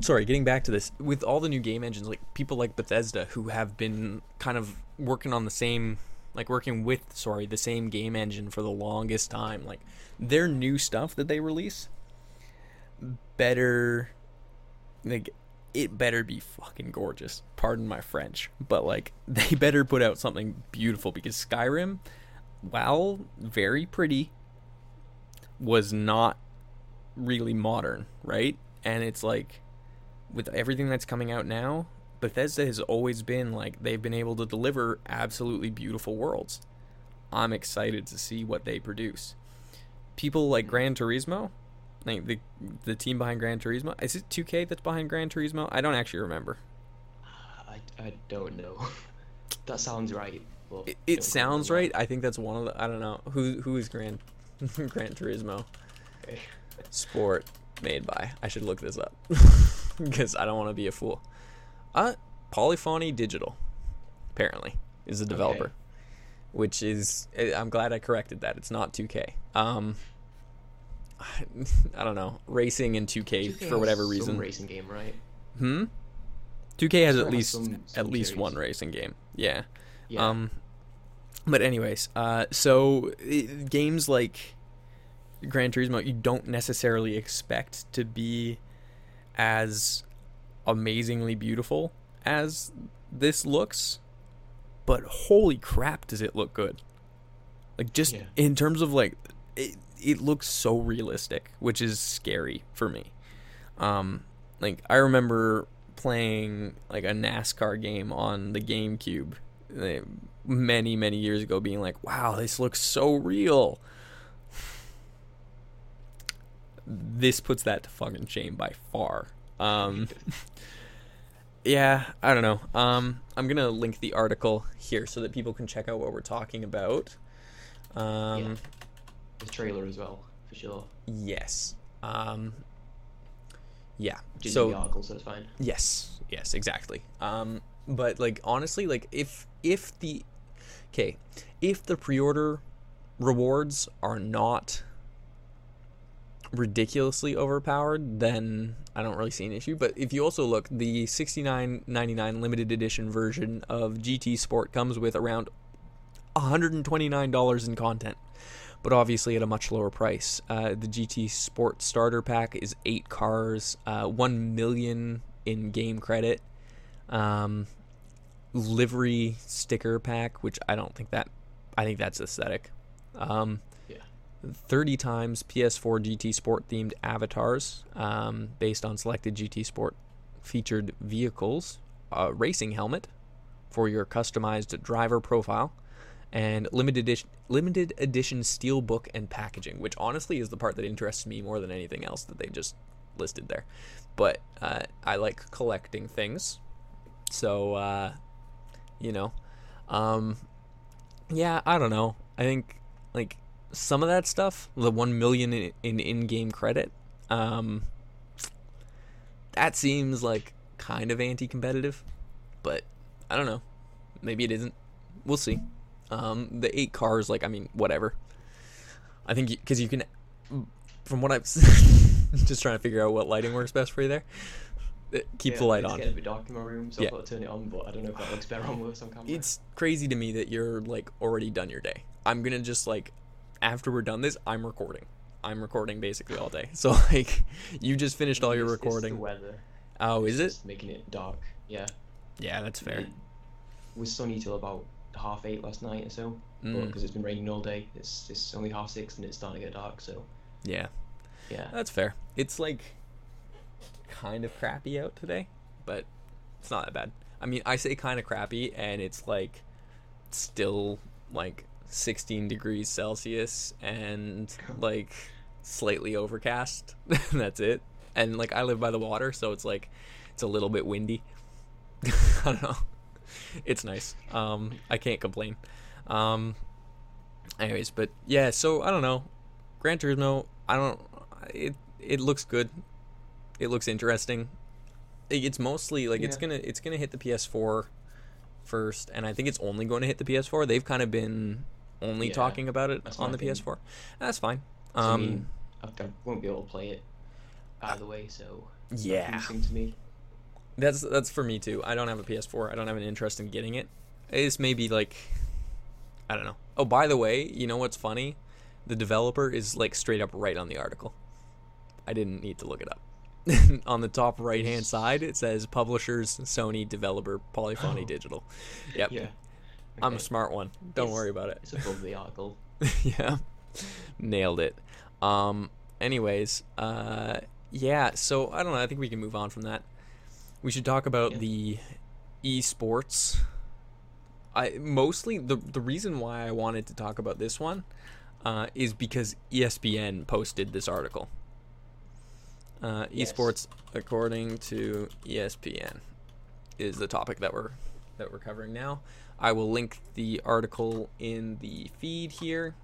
sorry, getting back to this, with all the new game engines, like people like Bethesda who have been kind of working on the same like working with sorry, the same game engine for the longest time, like their new stuff that they release better like it better be fucking gorgeous. Pardon my French, but like they better put out something beautiful because Skyrim, while very pretty, was not really modern, right? And it's like with everything that's coming out now, Bethesda has always been like they've been able to deliver absolutely beautiful worlds. I'm excited to see what they produce. People like Gran Turismo, like the the team behind Gran Turismo, is it 2K that's behind Gran Turismo? I don't actually remember. I, I don't know. that sounds right. But It, it sounds right. I think that's one of the I don't know who who is Gran Gran Turismo. Okay. Sport made by. I should look this up because I don't want to be a fool. Uh, Polyphony Digital, apparently, is the developer, Okay. which is eh, I'm glad I corrected that. It's not 2K. Um, I don't know, racing in 2K, 2K for whatever reason. Some racing game, right? Hmm. 2K has Sure at least some- at least one racing game. Yeah. Yeah. Um, but anyways, uh, so i games like Gran Turismo, you don't necessarily expect to be as amazingly beautiful as this looks, but holy crap, does it look good! Like just Yeah. in terms of like, it, it looks so realistic, which is scary for me. Um, like I remember playing like a NASCAR game on the GameCube uh, many many years ago being like wow this looks so real this puts that to fucking shame by far um yeah i don't know um i'm gonna link the article here so that people can check out what we're talking about um Yeah. the trailer as well, for sure. yes um yeah is so in the article, so it's fine. Yes, yes, exactly. Um, but like honestly, like if if the okay, if the pre-order rewards are not ridiculously overpowered, then I don't really see an issue. But if you also look, the sixty nine ninety nine limited edition version of GT Sport comes with around one hundred and twenty nine dollars in content. But obviously at a much lower price. Uh, the GT Sport starter pack is eight cars, uh, one million in game credit, um, livery sticker pack, which I don't think that, I think that's aesthetic. Um, Yeah. 30 times PS4 GT Sport themed avatars um, based on selected GT Sport featured vehicles, a racing helmet for your customized driver profile, and limited edition, limited edition steel book and packaging, which honestly is the part that interests me more than anything else that they just listed there. But uh, I like collecting things, so uh, you know, um, yeah, I don't know. I think like some of that stuff, the one million in, in in-game credit, um, that seems like kind of anti-competitive, but I don't know. Maybe it isn't. We'll see. Um, the eight cars, like I mean, whatever. I think because you, can, from what I've just trying to figure out what lighting works best for you there. Keep the Yeah, light it's on. getting a bit dark in my room, so Yeah. I thought I'd turn it on, but I don't know if that looks better on worse on camera. It's crazy to me that you're like already done your day. I'm gonna just like after we're done this, I'm recording. I'm recording basically all day. So like you just finished all your It's- it's the recording. weather. Oh, is it? Making it dark. Yeah. Yeah, that's fair. It was sunny till about half eight last night or so, Mm. because it's been raining all day. It's it's only half six and it's starting to get dark. So Yeah, yeah. that's fair. It's like kind of crappy out today, but it's not that bad. I mean, I say kind of crappy, and it's like still like 16 degrees Celsius and like slightly overcast. That's it. And like I live by the water, so it's like it's a little bit windy. I don't know. It's nice. Um, I can't complain. Um, anyways, but yeah. So I don't know. Gran Turismo. I don't. It it looks good. It looks interesting. It's mostly like it's gonna it's gonna hit the PS4 first, and I think it's only going to hit the PS4. They've kind of been only Yeah, talking about it on the thing. PS4. That's fine. Um, I I, won't be able to play it either way. So yeah. to me. That's that's for me too. I don't have a PS4. I don't have an interest in getting it. It's maybe like I don't know. Oh, by the way, you know what's funny? The developer is like straight up right on the article. I didn't need to look it up. on the top right hand side, it says publishers, Sony, developer, Polyphony Oh. Digital. Yep. Yeah. I'm a smart one. Don't It's- worry about it. It's above the article. yeah. Nailed it. Um anyways, uh yeah, so I don't know, I think we can move on from that. We should talk about Yeah. the esports. I mostly the the reason why I wanted to talk about this one uh, is because ESPN posted this article. Uh, Yes. Esports, according to ESPN, is the topic that we're that we're covering now. I will link the article in the feed here.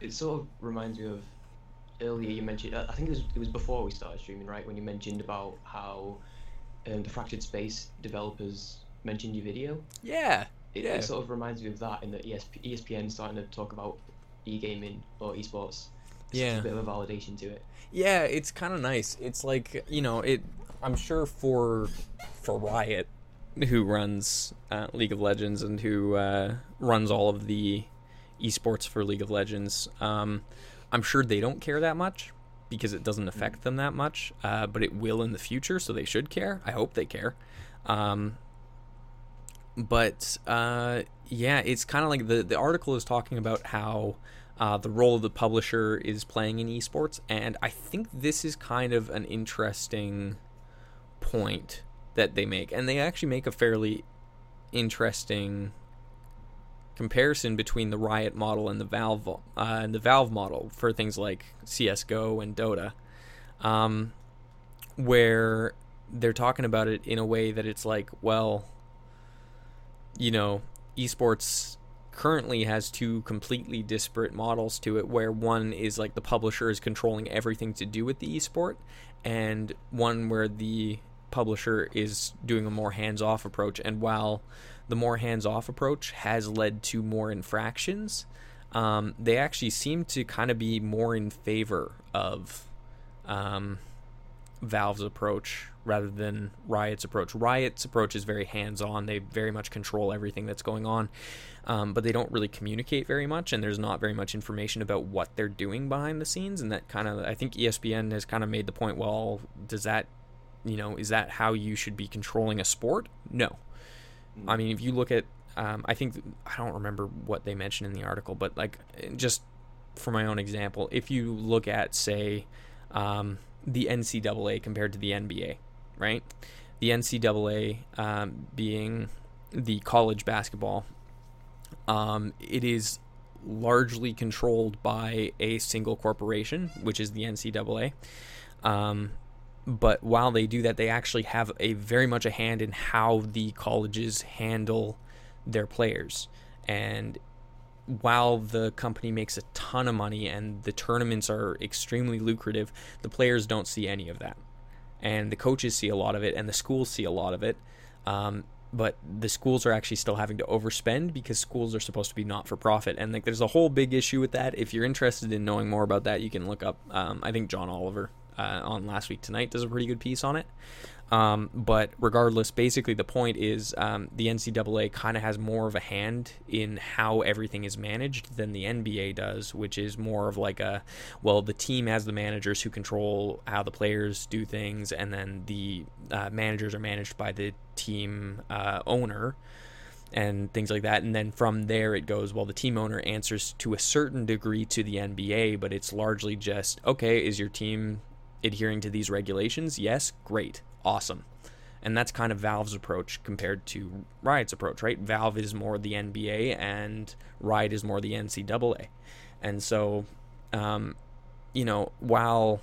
It sort of reminds me of earlier you mentioned. I think it was it was before we started streaming, right? When you mentioned about how um, the Fractured Space developers mentioned your video. Yeah, It, yeah, it sort of reminds me of that in that ESP, ESPN starting to talk about e-gaming or esports. It's Yeah. a bit of a validation to it. Yeah, it's kind of nice. It's like you know, it. I'm sure for for Riot, who runs uh, League of Legends and who uh, runs all of the esports for League of Legends, um, I'm sure they don't care that much because it doesn't affect them that much. Uh, but it will in the future, so they should care. I hope they care. Um, but uh, yeah, it's kind of like the the article is talking about how uh, the role of the publisher is playing in esports, and I think this is kind of an interesting point that they make, and they actually make a fairly interesting comparison between the Riot model and the Valve uh, and the Valve model for things like CS:GO and Dota, um, where they're talking about it in a way that it's like, well, you know, esports currently has two completely disparate models to it where one is like the publisher is controlling everything to do with the esport and one where the publisher is doing a more hands-off approach. And while the more hands-off approach has led to more infractions um, they actually seem to kind of be more in favor of um, Valve's approach rather than Riot's approach. Riot's approach is very hands on, they very much control everything that's going on, um, but they don't really communicate very much, and there's not very much information about what they're doing behind the scenes. And that kind of, I think ESPN has kind of made the point well, does that, you know, is that how you should be controlling a sport? No. I mean, if you look at, um, I think, I don't remember what they mentioned in the article, but like, just for my own example, if you look at, say, um, the NCAA compared to the NBA, right? The NCAA um, being the college basketball, um, it is largely controlled by a single corporation, which is the NCAA. Um, but while they do that, they actually have a very much a hand in how the colleges handle their players. And while the company makes a ton of money and the tournaments are extremely lucrative, the players don't see any of that. And the coaches see a lot of it, and the schools see a lot of it. Um, but the schools are actually still having to overspend because schools are supposed to be not for profit. And like, there's a whole big issue with that. If you're interested in knowing more about that, you can look up. Um, I think John Oliver uh, on Last Week Tonight does a pretty good piece on it. Um, but regardless, basically the point is um, the NCAA kind of has more of a hand in how everything is managed than the NBA does, which is more of like a well, the team has the managers who control how the players do things, and then the uh, managers are managed by the team uh, owner and things like that. And then from there, it goes, well, the team owner answers to a certain degree to the NBA, but it's largely just, okay, is your team adhering to these regulations? Yes, great, awesome. And that's kind of Valve's approach compared to Riot's approach, right? Valve is more the NBA and Riot is more the NCAA. And so, um, you know, while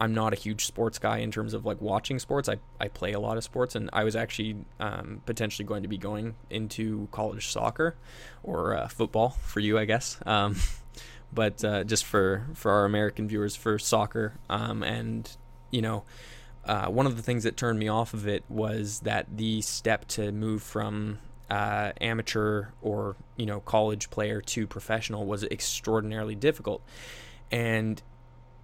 I'm not a huge sports guy in terms of like watching sports. I, I play a lot of sports, and I was actually um, potentially going to be going into college soccer or uh, football for you, I guess. Um, but uh, just for for our American viewers, for soccer, um, and you know, uh, one of the things that turned me off of it was that the step to move from uh, amateur or you know college player to professional was extraordinarily difficult, and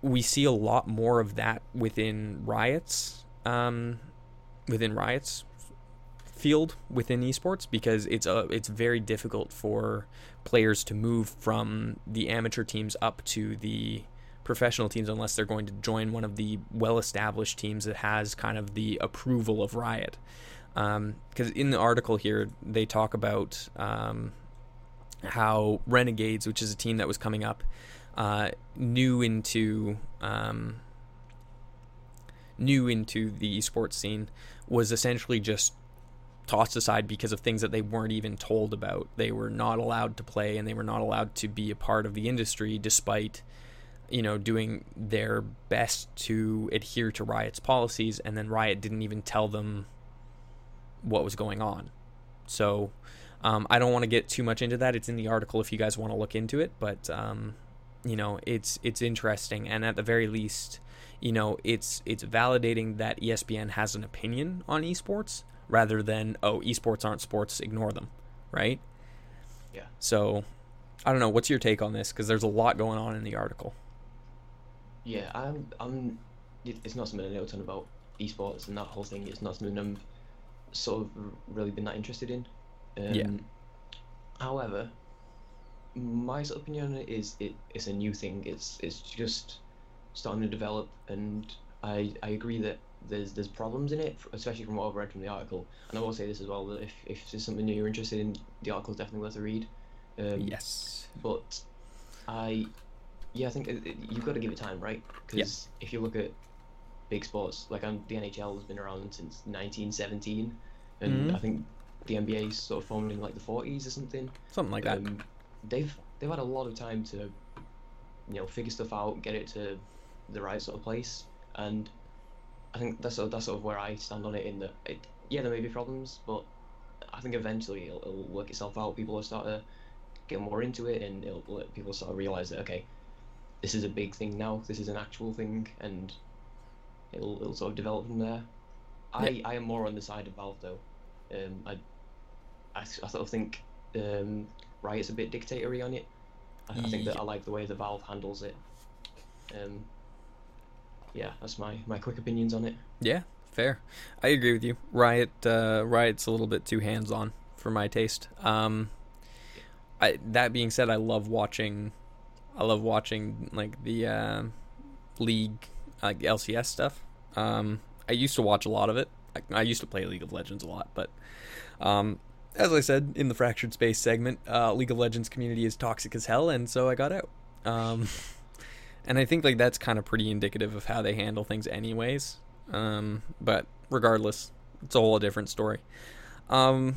we see a lot more of that within Riot's um, within Riot's field within esports because it's a it's very difficult for players to move from the amateur teams up to the professional teams unless they're going to join one of the well-established teams that has kind of the approval of riot because um, in the article here they talk about um, how renegades which is a team that was coming up uh, new into um, new into the esports scene was essentially just tossed aside because of things that they weren't even told about. They were not allowed to play and they were not allowed to be a part of the industry despite you know doing their best to adhere to Riot's policies and then Riot didn't even tell them what was going on. So um, I don't want to get too much into that. It's in the article if you guys want to look into it, but um, you know it's it's interesting and at the very least you know it's it's validating that espn has an opinion on esports rather than oh esports aren't sports ignore them right Yeah. so i don't know what's your take on this because there's a lot going on in the article Yeah, I'm. I'm. It's not something I know a ton about esports and that whole thing. It's not something I'm sort of really been that interested in. Um, Yeah. However, my sort of opinion on it is it, it's a new thing. It's it's just starting to develop, and I I agree that there's there's problems in it, especially from what I've read from the article. And I will say this as well that if if there's something new you're interested in, the article's definitely worth a read. Um, yes. but I, yeah, I think it, it, you've got to give it time, right? Because if you look at big sports, like um, the NHL has been around since 1917, and Mhm. I think the NBA sort of formed in like the 40s or something. Something like that. Um, they've they've had a lot of time to, you know, figure stuff out, get it to the right sort of place, and I think that's sort of, that's sort of where I stand on it. In that, it, yeah, there may be problems, but I think eventually it'll, it'll work itself out. People will start to get more into it, and it'll let people sort of realize that okay, this is a big thing now. This is an actual thing, and it'll it'll sort of develop from there. I, I am more on the side of Valve though. Um, I, I, I sort of think um, Riot's a bit dictatory on it. I, I think that I like the way the Valve handles it. Um, yeah, that's my, my quick opinions on it. Yeah, fair. I agree with you. Riot, uh, Riot's a little bit too hands-on for my taste. Um, I that being said, I love watching. I love watching like the uh, league, like LCS stuff. Um, I used to watch a lot of it. I, I used to play League of Legends a lot, but um, as I said in the fractured space segment, uh, League of Legends community is toxic as hell, and so I got out. Um, and I think like that's kind of pretty indicative of how they handle things, anyways. Um, but regardless, it's a whole different story. Um,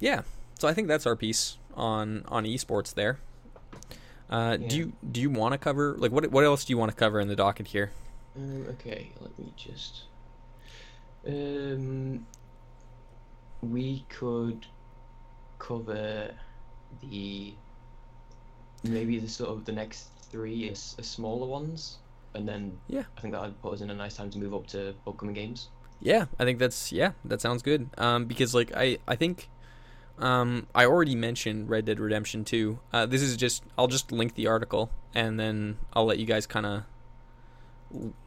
yeah, so I think that's our piece on on esports there. Uh, Yeah. Do you do you want to cover like what what else do you want to cover in the docket here? Um, okay, let me just. Um, we could cover the maybe the sort of the next three is uh, smaller ones, and then Yeah. I think that would put us in a nice time to move up to upcoming games. Yeah, I think that's yeah, that sounds good. Um, because like I I think um I already mentioned Red Dead Redemption 2. Uh, this is just I'll just link the article and then I'll let you guys kind of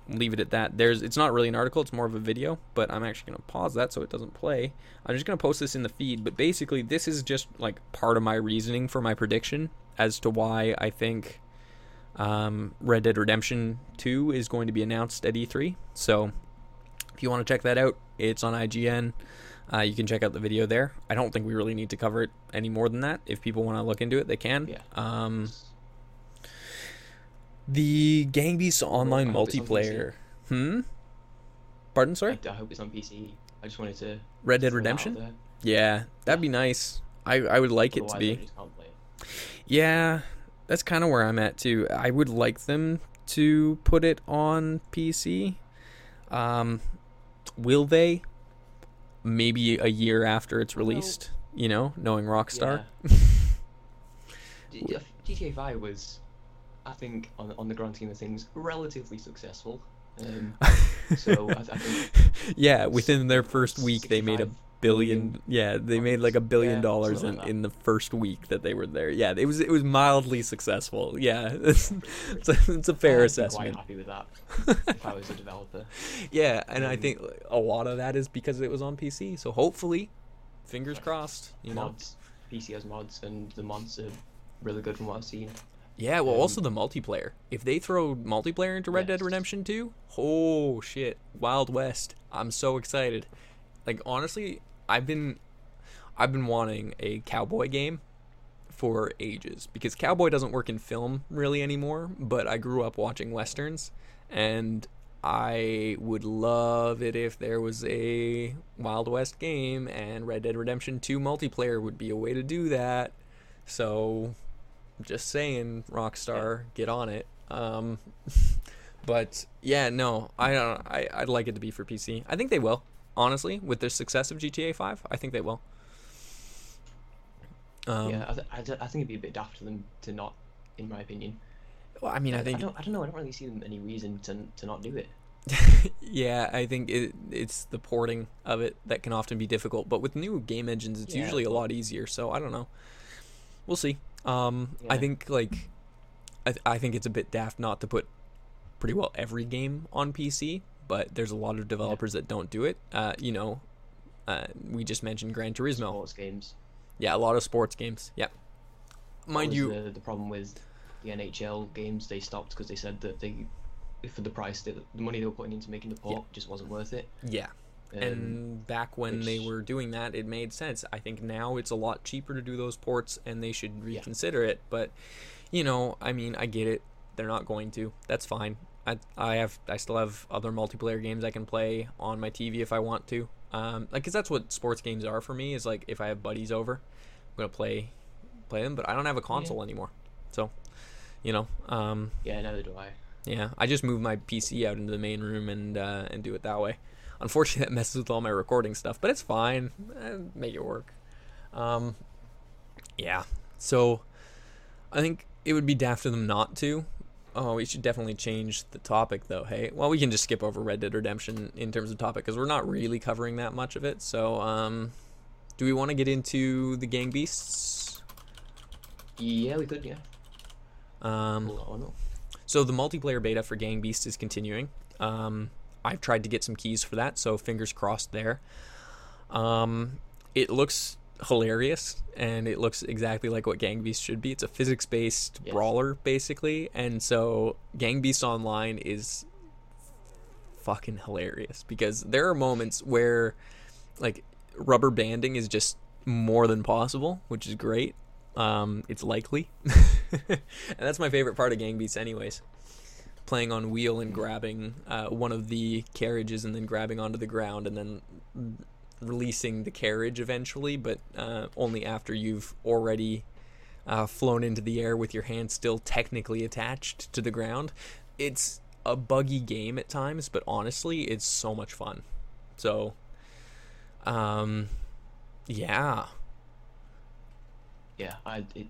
leave it at that. There's it's not really an article, it's more of a video, but I'm actually going to pause that so it doesn't play. I'm just going to post this in the feed, but basically this is just like part of my reasoning for my prediction as to why I think um, Red Dead Redemption 2 is going to be announced at E3. So if you want to check that out, it's on IGN. Uh, you can check out the video there. I don't think we really need to cover it any more than that. If people want to look into it, they can. Yeah. Um, the Gang Beasts online it's on multiplayer. Hmm. Pardon, sorry. I, I hope it's on PC. I just wanted to Red Dead throw that out Redemption. Yeah, that'd be nice. I I would like it to be. I just can't play it. Yeah, that's kind of where I'm at too. I would like them to put it on PC. Um, will they? Maybe a year after it's released. You know, knowing Rockstar. G- GTA 5 was, I think, on on the grand scheme of things, relatively successful. Um, so I, I think yeah, within their first week, they made a 65 billion. Yeah, they made like a billion Yeah, dollars in, in the first week that they were there. Yeah, it was it was mildly successful. Yeah, it's, it's, a, it's a fair I'd assessment. Quite happy with that if I was a developer. Yeah, and I Um, think a lot of that is because it was on PC. So hopefully, fingers crossed. You know. mods, PC has mods, and the mods are really good from what I've seen. Yeah. Well, um, also the multiplayer. If they throw multiplayer into Red Dead Redemption 2, oh shit, Wild West. I'm so excited. Like honestly, I've been, I've been wanting a cowboy game for ages because cowboy doesn't work in film really anymore. But I grew up watching westerns, and I would love it if there was a Wild West game and Red Dead Redemption 2 multiplayer would be a way to do that. So, just saying, Rockstar, get on it. Um, but yeah, no, I don't. I I'd like it to be for PC. I think they will. Honestly, with the success of GTA 5, I think they will. Um, yeah, I, th- I, th- I think it'd be a bit daft for them to not, in my opinion. Well, I mean, I I think don't, I don't know. I don't really see them any reason to to not do it. yeah, I think it, it's the porting of it that can often be difficult. But with new game engines, it's Yeah, usually a lot easier. So I don't know. We'll see. Um, I think like, I th- I think it's a bit daft not to put pretty well every game on PC, but there's a lot of developers that don't do it. Uh, you know, uh, we just mentioned Gran Turismo. Sports games. Yeah, a lot of sports games. Yeah, mind you, the, the problem with the NHL games they stopped because they said that they for the price that the money they were putting into making the port just wasn't worth it. yeah. Um, and back when they were doing that, it made sense. I think now it's a lot cheaper to do those ports, and they should reconsider it. But you know, I mean, I get it. They're not going to. That's fine. I I have I still have other multiplayer games I can play on my TV if I want to. Um, like, cause that's what sports games are for me. Is like if I have buddies over, I'm gonna play play them. But I don't have a console anymore, so you know, um, yeah, neither do I. yeah, I just move my PC out into the main room and uh, and do it that way. Unfortunately, that messes with all my recording stuff, but it's fine. Eh, make it work. Um, yeah. So, I think it would be daft of them not to. Oh, we should definitely change the topic though. Hey, well, we can just skip over Red Dead Redemption in terms of topic because we're not really covering that much of it. So, um, do we want to get into the Gang Beasts? Yeah, we could. Yeah. Um, Or not. So the multiplayer beta for Gang Beast is continuing. Um, I've tried to get some keys for that, so fingers crossed there. Um, it looks hilarious, and it looks exactly like what Gang Beast should be. It's a physics-based Yes. brawler, basically, and so Gang Beast Online is fucking hilarious because there are moments where, like, rubber banding is just more than possible, which is great. Um, it's likely, and that's my favorite part of Gang Beasts, anyways. Playing on wheel and grabbing uh, one of the carriages and then grabbing onto the ground and then releasing the carriage eventually, but uh, only after you've already uh, flown into the air with your hand still technically attached to the ground. It's a buggy game at times, but honestly, it's so much fun. So, um, yeah, Yeah, I it,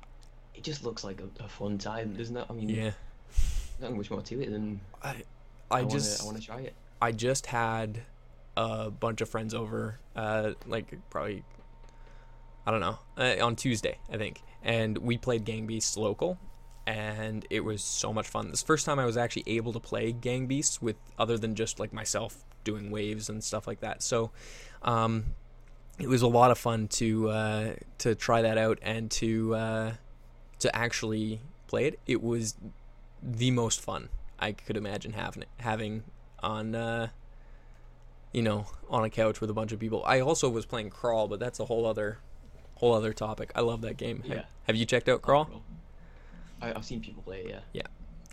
it just looks like a, a fun time, doesn't it? I mean, yeah. not much more to it than I, I, I wanna, just I want to try it. I just had a bunch of friends over, uh, like probably, I don't know, uh, on Tuesday, I think. And we played Gang Beasts local, and it was so much fun. This first time I was actually able to play Gang Beasts with other than just like myself doing waves and stuff like that. So, um, it was a lot of fun to uh, to try that out and to uh, to actually play it. It was the most fun I could imagine having having on uh, you know on a couch with a bunch of people. I also was playing Crawl, but that's a whole other whole other topic. I love that game. Yeah. Have you checked out Crawl? I, I've seen people play it. Yeah.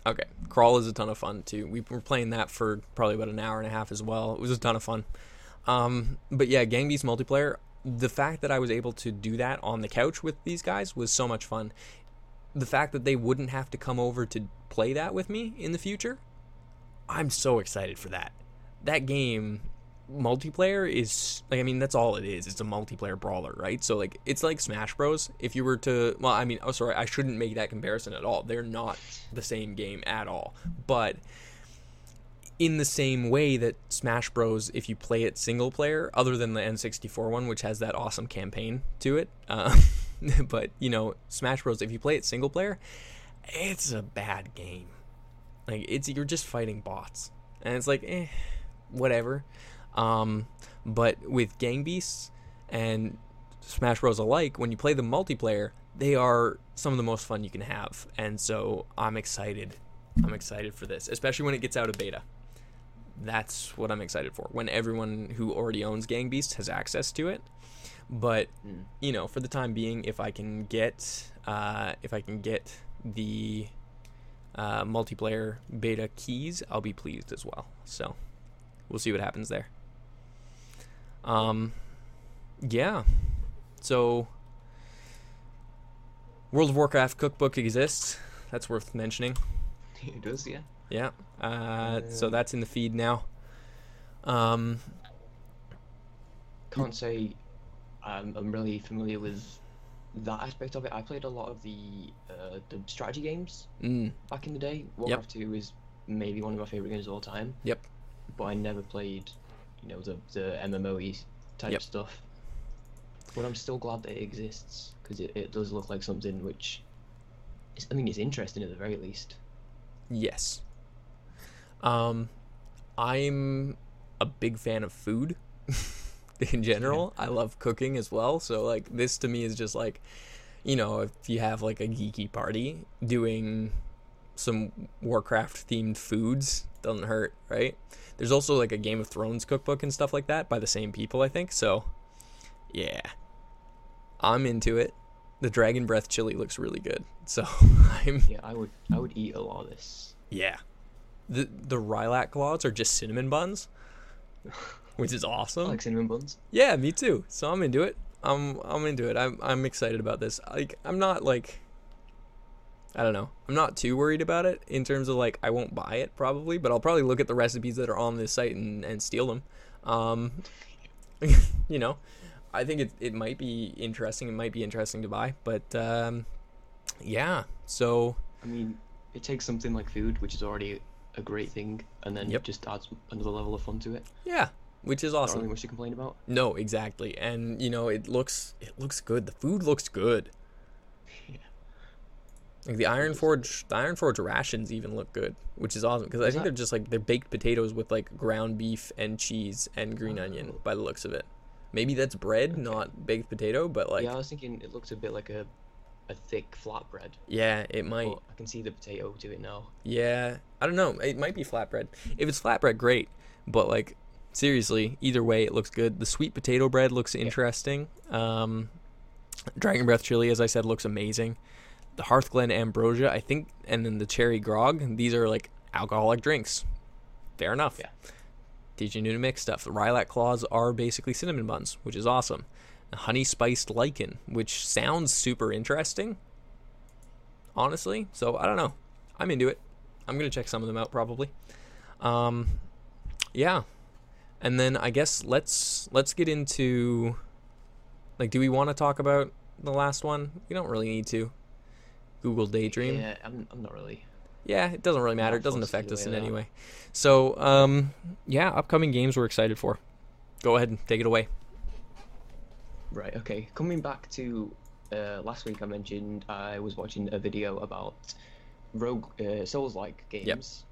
Okay. Crawl is a ton of fun too. We were playing that for probably about an hour and a half as well. It was a ton of fun. Um, but yeah, Gang Beasts multiplayer. The fact that I was able to do that on the couch with these guys was so much fun. The fact that they wouldn't have to come over to play that with me in the future, I'm so excited for that. That game multiplayer is like I mean that's all it is. It's a multiplayer brawler, right? So like it's like Smash Bros. If you were to well, I mean, oh sorry, I shouldn't make that comparison at all. They're not the same game at all. But in the same way that Smash Bros, if you play it single player, other than the N64 one, which has that awesome campaign to it, uh, but you know, Smash Bros, if you play it single player, it's a bad game. Like it's you're just fighting bots, and it's like, eh, whatever. Um, but with Gang Beasts and Smash Bros alike, when you play the multiplayer, they are some of the most fun you can have, and so I'm excited. I'm excited for this, especially when it gets out of beta. That's what I'm excited for. When everyone who already owns Gang Beasts has access to it. But Mm. you know, for the time being, if I can get uh, if I can get the uh, multiplayer beta keys, I'll be pleased as well. So we'll see what happens there. Um, yeah. So World of Warcraft cookbook exists. That's worth mentioning. it does, yeah. Yeah. Uh, so Um, that's in the feed now. Um, Can't say I'm, I'm really familiar with that aspect of it. I played a lot of the uh, the strategy games mm, back in the day. Warcraft 2 is maybe one of my favorite games of all time. Yep. But I never played, you know, the the MMOE type Yep. stuff. But I'm still glad that it exists because it, it does look like something which, is, I mean, is interesting at the very least. yes. Um, I'm a big fan of food in general. I love cooking as well. So like this to me is just like, you know, if you have like a geeky party doing some Warcraft themed foods doesn't hurt, right? There's also like a Game of Thrones cookbook and stuff like that by the same people, I think. So, yeah, I'm into it. The dragon breath chili looks really good. So I'm Yeah, I would I would eat a lot of this. yeah. The the lilac claws are just cinnamon buns, which is I awesome. like cinnamon buns. Yeah, me too. So I'm into it. I'm I'm into it. I'm I'm excited about this. Like I'm not like I don't know. I'm not too worried about it in terms of like I won't buy it probably, but I'll probably look at the recipes that are on this site and, and steal them. Um you know, I think it it might be interesting. It might be interesting to buy, but um yeah. So I mean, it takes something like food, which is already a great thing, and then Yep. just adds another level of fun to it. yeah, which is Not awesome. really much to complain about. No, exactly. And you know, it looks it looks good. The food looks good. Yeah. Like the Ironforge, the Ironforge rations even look good, which is awesome because I think that- they're just like they're baked potatoes with like ground beef and cheese and green onion Oh. by the looks of it. Maybe that's bread, Okay. not baked potato, but like yeah, yeah, I was thinking it looks a bit like a a thick flatbread. Yeah, it might. But I can see the potato to it now. Yeah, I don't know. It might be flatbread. If it's flatbread, great. But like seriously, either way, it looks good. The sweet potato bread looks interesting. Um, Dragon Breath chili, as I said, looks amazing. The Hearthglen ambrosia, I think, and then the cherry grog. These are like alcoholic drinks. Fair enough. Yeah. Teaching you to mix stuff. The lilac claws are basically cinnamon buns, which is awesome. The honey spiced lichen, which sounds super interesting. Honestly, so I don't know. I'm into it. I'm gonna check some of them out probably. Um, yeah, and then I guess let's let's get into like, do we want to talk about the last one? We don't really need to. Google Daydream. Yeah, I'm, I'm not really. Yeah, it doesn't really matter. It doesn't affect us in any way. So, um, yeah, upcoming games we're excited for. Go ahead and take it away. Right. Okay. Coming back to uh, last week, I mentioned I was watching a video about rogue uh, Souls-like games,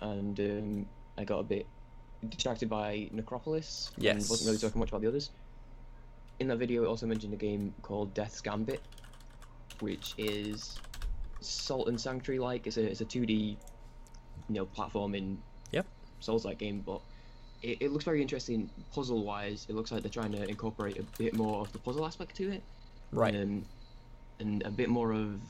and um, I got a bit distracted by Necropolis. And wasn't really talking much about the others. In that video, it also mentioned a game called Death's Gambit, which is Salt and Sanctuary like. It's a it's a 2D, you know, platforming. Yep. Souls-like game, but it, it looks very interesting puzzle wise. It looks like they're trying to incorporate a bit more of the puzzle aspect to it. Right. Um, and a bit more of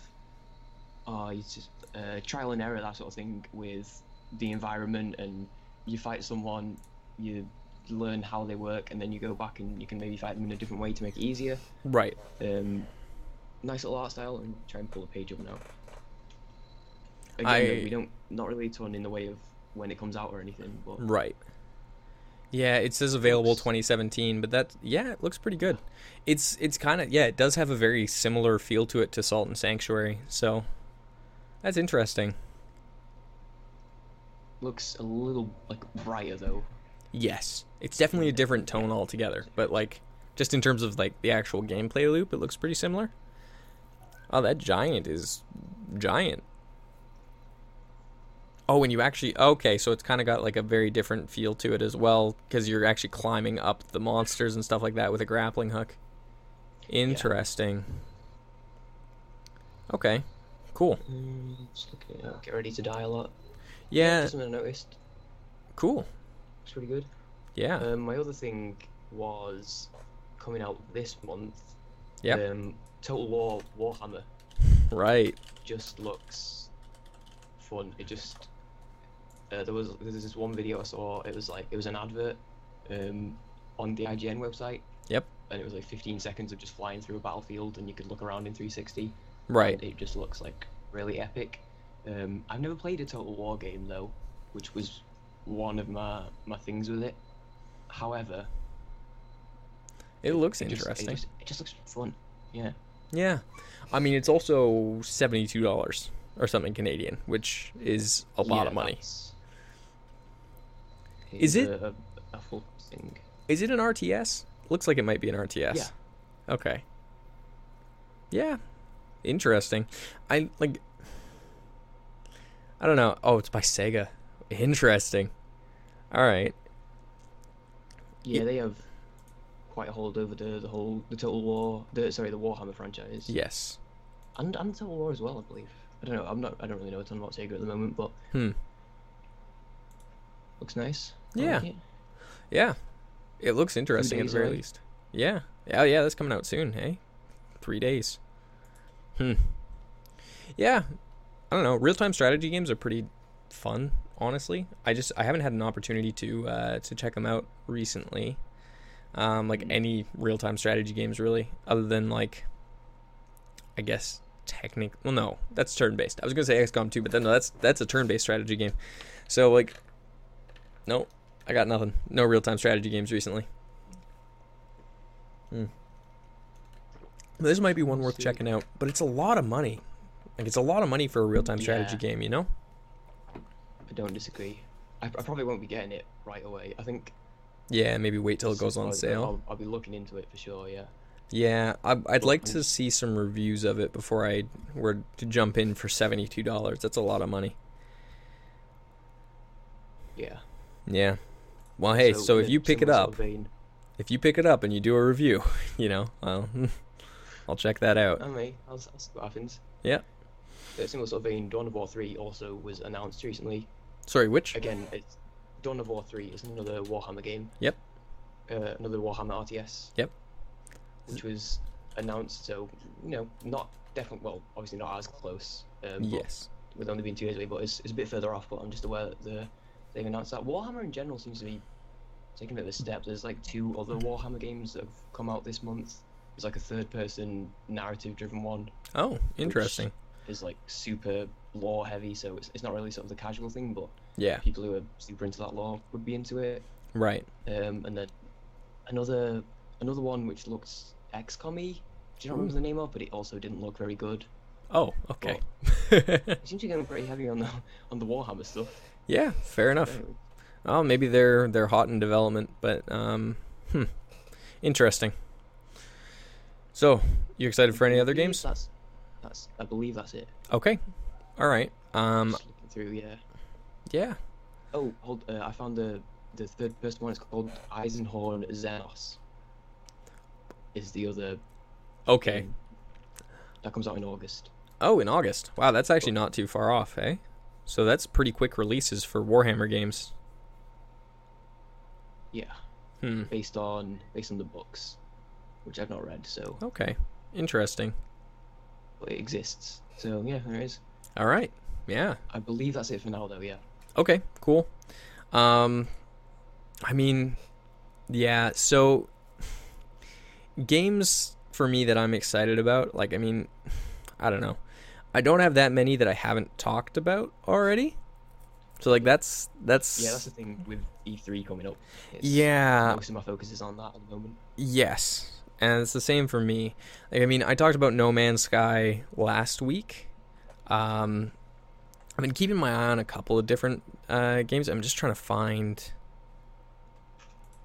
uh, it's just uh, trial and error, that sort of thing, with the environment. And you fight someone, you learn how they work, and then you go back and you can maybe fight them in a different way to make it easier. Right. Um, nice little art style, and try and pull the page up now. Again, I- we don't not really a ton in the way of when it comes out or anything, but Right. Yeah, it says available 2017, but that yeah, it looks pretty good. It's it's kind of yeah, it does have a very similar feel to it to Salt and Sanctuary. So that's interesting. looks a little like brighter though. Yes, it's definitely a different tone altogether, but like just in terms of like the actual gameplay loop, it looks pretty similar. Oh, that giant is giant. Oh, and you actually okay, so it's kind of got like a very different feel to it as well because you're actually climbing up the monsters and stuff like that with a grappling hook. Interesting. Okay, cool. Mm, just looking at Get ready to die a lot. Yeah, just something I noticed. cool. It's pretty good. Yeah, Um, my other thing was coming out this month. Yeah. Um, Total War Warhammer right. just looks fun. It just uh, there was there's this one video I saw. It was like it was an advert um, on the IGN website. Yep. And it was like 15 seconds of just flying through a battlefield, and you could look around in 360. Right. it just looks like really epic. Um, I've never played a Total War game though, which was one of my my things with it. However, It looks it just, interesting. it, just, it just looks fun. Yeah. Yeah. I mean, it's also $72 or something Canadian, which is a lot Yeah, of money. Is it- a, a full thing? Is it an RTS? Looks like it might be an RTS. Yeah. Okay. Yeah. Interesting. I like I don't know. Oh, it's by Sega. interesting. All right. Yeah, they have quite a hold over the the whole the Total War, the sorry, the Warhammer franchise, Yes. and and Total War as well, I believe. I don't know. I'm not. I don't really know a ton about Sega at the moment, but Hmm. looks nice. I Yeah. like it. Yeah. It looks interesting at the very away. least. Yeah. Yeah, yeah, that's coming out soon, hey? Three days. Hmm. Yeah. I don't know. Real time strategy games are pretty fun, honestly. I just I haven't had an opportunity to uh to check them out recently. Um like any real time strategy games really, other than like I guess technic well no, that's turn based. I was gonna say XCOM 2, but then no, that's that's a turn based strategy game. So like no, I got nothing. No real time strategy games recently. Hmm. This might be one worth checking out, but it's a lot of money. Like it's a lot of money for a real time strategy Yeah. game, you know? I don't disagree. I, I probably won't be getting it right away. I think Yeah, maybe wait till it goes on sale. I'll, I'll be looking into it for sure. Yeah. Yeah, I, I'd like to see some reviews of it before I were to jump in for seventy two dollars. That's a lot of money. Yeah. Yeah. Well, hey, so, in if you pick it up, sort of vein- if you pick it up and you do a review, you know, I'll I'll check that out. I may. I'll, I'll see what happens. Yeah. The similar sort of vein, Dawn of War 3 also was announced recently. Sorry, which? Again, it's Dawn of War 3 is another Warhammer game. Yep. Uh, another Warhammer RTS. Yep. Which was announced, so, you know, not definitely, well, obviously not as close. Um, Yes. With only being two years away, but it's, it's a bit further off, but I'm just aware that the, they've announced that. Warhammer in general seems to be taking a bit of a step. There's like two other Warhammer games that have come out this month. There's like a third person narrative driven one Oh, interesting. is like super lore heavy, so it's, it's not really sort of the casual thing, but Yeah. people who are super into that lore would be into it. Right. Um, and then another another one which looks XCOM-y. Do you not remember the name of? But it also didn't look very good. Oh, okay. It seems to be getting pretty heavy on the on the Warhammer stuff. yeah, fair enough. Oh, maybe they're they're hot in development, but um, hmm, interesting. So, you excited for any other games? That's that's I believe that's it. Okay, all right. Um, Just looking through, yeah. yeah. Oh, hold. Uh, I found the the third person one. It's called Eisenhorn Xenos. Is the other Okay. game. that comes out in August. Oh, in August. Wow, that's actually not too far off, eh? So that's pretty quick releases for Warhammer games. Yeah, Hmm. based on based on the books, which I've not read. So, Okay. Interesting. but it exists. So yeah, there is. All right. Yeah. I believe that's it for now, though. Yeah. Okay, cool. Um I mean yeah, so games for me that I'm excited about, like I mean, I don't know. I don't have that many that I haven't talked about already. So like that's that's Yeah, that's the thing with E3 coming up. It's, Yeah. Most of my focus is on that at the moment. Yes. And it's the same for me. Like, I mean, I talked about No Man's Sky last week. Um, I've been keeping my eye on a couple of different uh, games. I'm just trying to find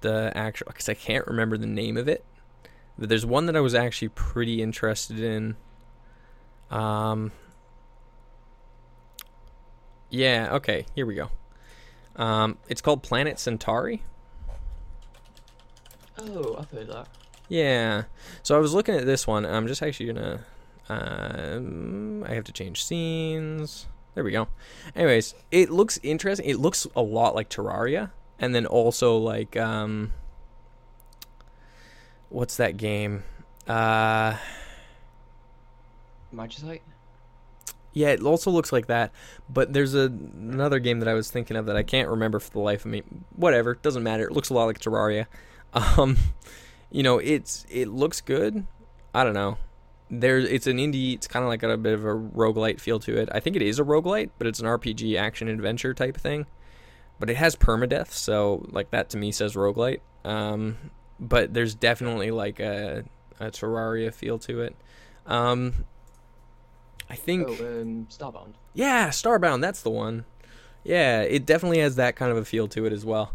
the actual because I can't remember the name of it. But there's one that I was actually pretty interested in. Um, yeah. Okay. Here we go. Um, it's called Planet Centauri. Oh, I've heard that. Yeah. So I was looking at this one. and I'm just actually gonna. Um, I have to change scenes. There we go. Anyways, it looks interesting. It looks a lot like Terraria, and then also like um, what's that game? Uh, Magicite. yeah, it also looks like that. But there's a, another game that I was thinking of that I can't remember for the life of me. Whatever, doesn't matter. It looks a lot like Terraria. Um, you know, it's it looks good. I don't know. There, it's an indie. It's kind of like got a bit of a roguelite feel to it. I think it is a roguelite, but it's an RPG action adventure type thing. But it has permadeath, so like that to me says roguelite. Um, but there's definitely like a, a Terraria feel to it. Um, I think. Oh, um, Starbound. Yeah, Starbound, that's the one. Yeah, it definitely has that kind of a feel to it as well.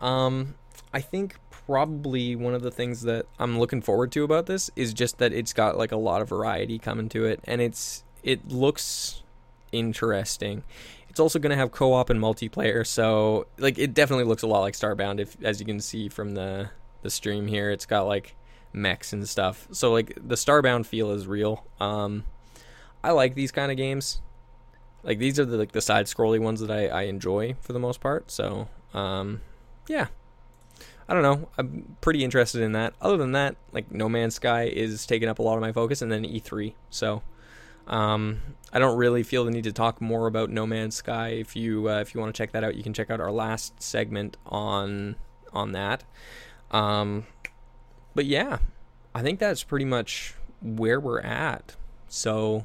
Um, I think probably one of the things that I'm looking forward to about this is just that it's got like a lot of variety coming to it, and it's it looks interesting. It's also going to have co-op and multiplayer, so like it definitely looks a lot like Starbound. If as you can see from the the stream here, it's got like mechs and stuff. So like the Starbound feel is real. Um, I like these kind of games. Like these are the like the side scrolly ones that I, I enjoy for the most part. So um, yeah. I don't know. I'm pretty interested in that. Other than that, like No Man's Sky is taking up a lot of my focus, and then E3. So um, I don't really feel the need to talk more about No Man's Sky. If you uh, if you want to check that out, you can check out our last segment on on that. Um, but yeah, I think that's pretty much where we're at. So,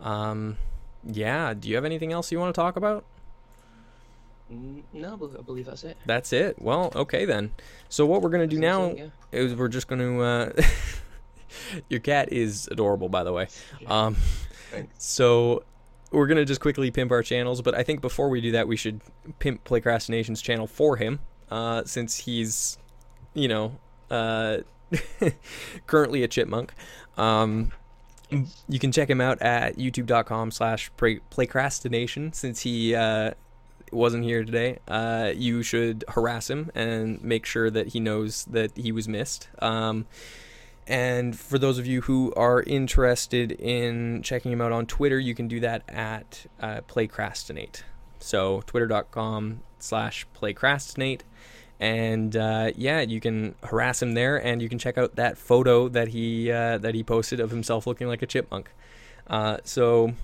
um, yeah. Do you have anything else you want to talk about? Mm, No, I believe that's it. That's it. Well, okay then. So what we're gonna do now Yeah. is we're just gonna. Uh, your cat is adorable, by the way. Um, Thanks. so we're gonna just quickly pimp our channels, but I think before we do that, we should pimp Playcrastination's channel for him, uh, since he's, you know, uh, currently a chipmunk. Um, you can check him out at youtube.com slash playcrastination since he uh, wasn't here today uh, you should harass him and make sure that he knows that he was missed. Um, and for those of you who are interested in checking him out on twitter you can do that at uh, playcrastinate. So twitter.com slash playcrastinate. And uh, yeah, you can harass him there, and you can check out that photo that he uh, that he posted of himself looking like a chipmunk. Uh, so,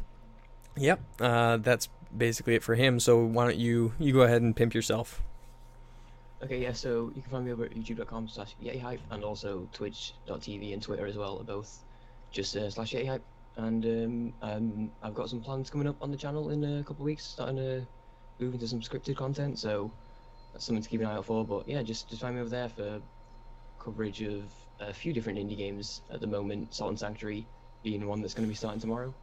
yep, uh, that's basically it for him. So why don't you you go ahead and pimp yourself? Okay, yeah, so you can find me over at youtube.com slash and also twitch.tv and Twitter as well are both just uh, slash. And um, um, I've got some plans coming up on the channel in a couple of weeks, starting to move into some scripted content, so that's something to keep an eye out for. But yeah, just, just find me over there for coverage of a few different indie games at the moment, Salt and Sanctuary being one that's going to be starting tomorrow.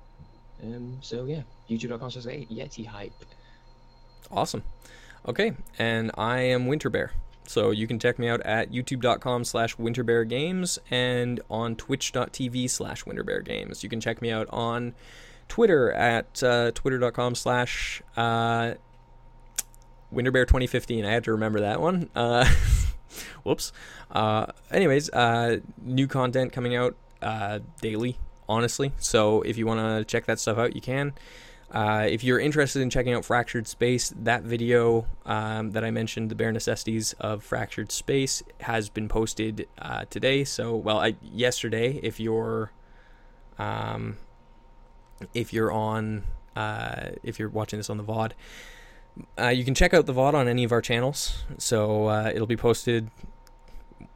Um, so yeah, youtube.com slash yetihype. Awesome. Okay, and I am Winterbear. So you can check me out at youtube.com slash winterbeargames and on twitch.tv slash winterbeargames. You can check me out on Twitter at uh, twitter.com slash uh, winterbear2015. I had to remember that one. Uh, whoops. Uh, anyways, uh, new content coming out uh, daily, honestly. So if you want to check that stuff out, you can. Uh, if you're interested in checking out Fractured Space, that video um, that I mentioned, the bare necessities of Fractured Space, has been posted uh, today. So, well, I, yesterday. If you're, um, if you're on, uh, if you're watching this on the VOD, uh, you can check out the VOD on any of our channels. So uh, it'll be posted.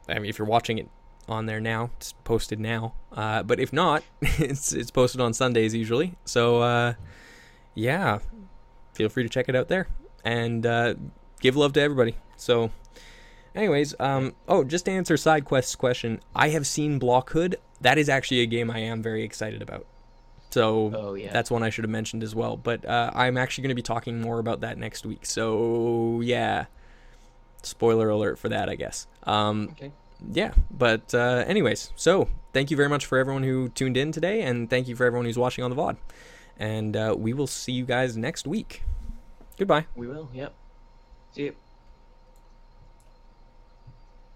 I mean, if you're watching it on there now, it's posted now. Uh, but if not, it's it's posted on Sundays usually. So uh, yeah, feel free to check it out there and uh, give love to everybody. So, anyways, um, oh, just to answer side quest's question, I have seen Blockhood. That is actually a game I am very excited about. So Oh, yeah. that's one I should have mentioned as well. But uh, I'm actually going to be talking more about that next week. So yeah, spoiler alert for that, I guess. Um, Okay. Yeah, but uh, anyways, so thank you very much for everyone who tuned in today, and thank you for everyone who's watching on the VOD. And uh, we will see you guys next week. Goodbye. We will, yep. See you.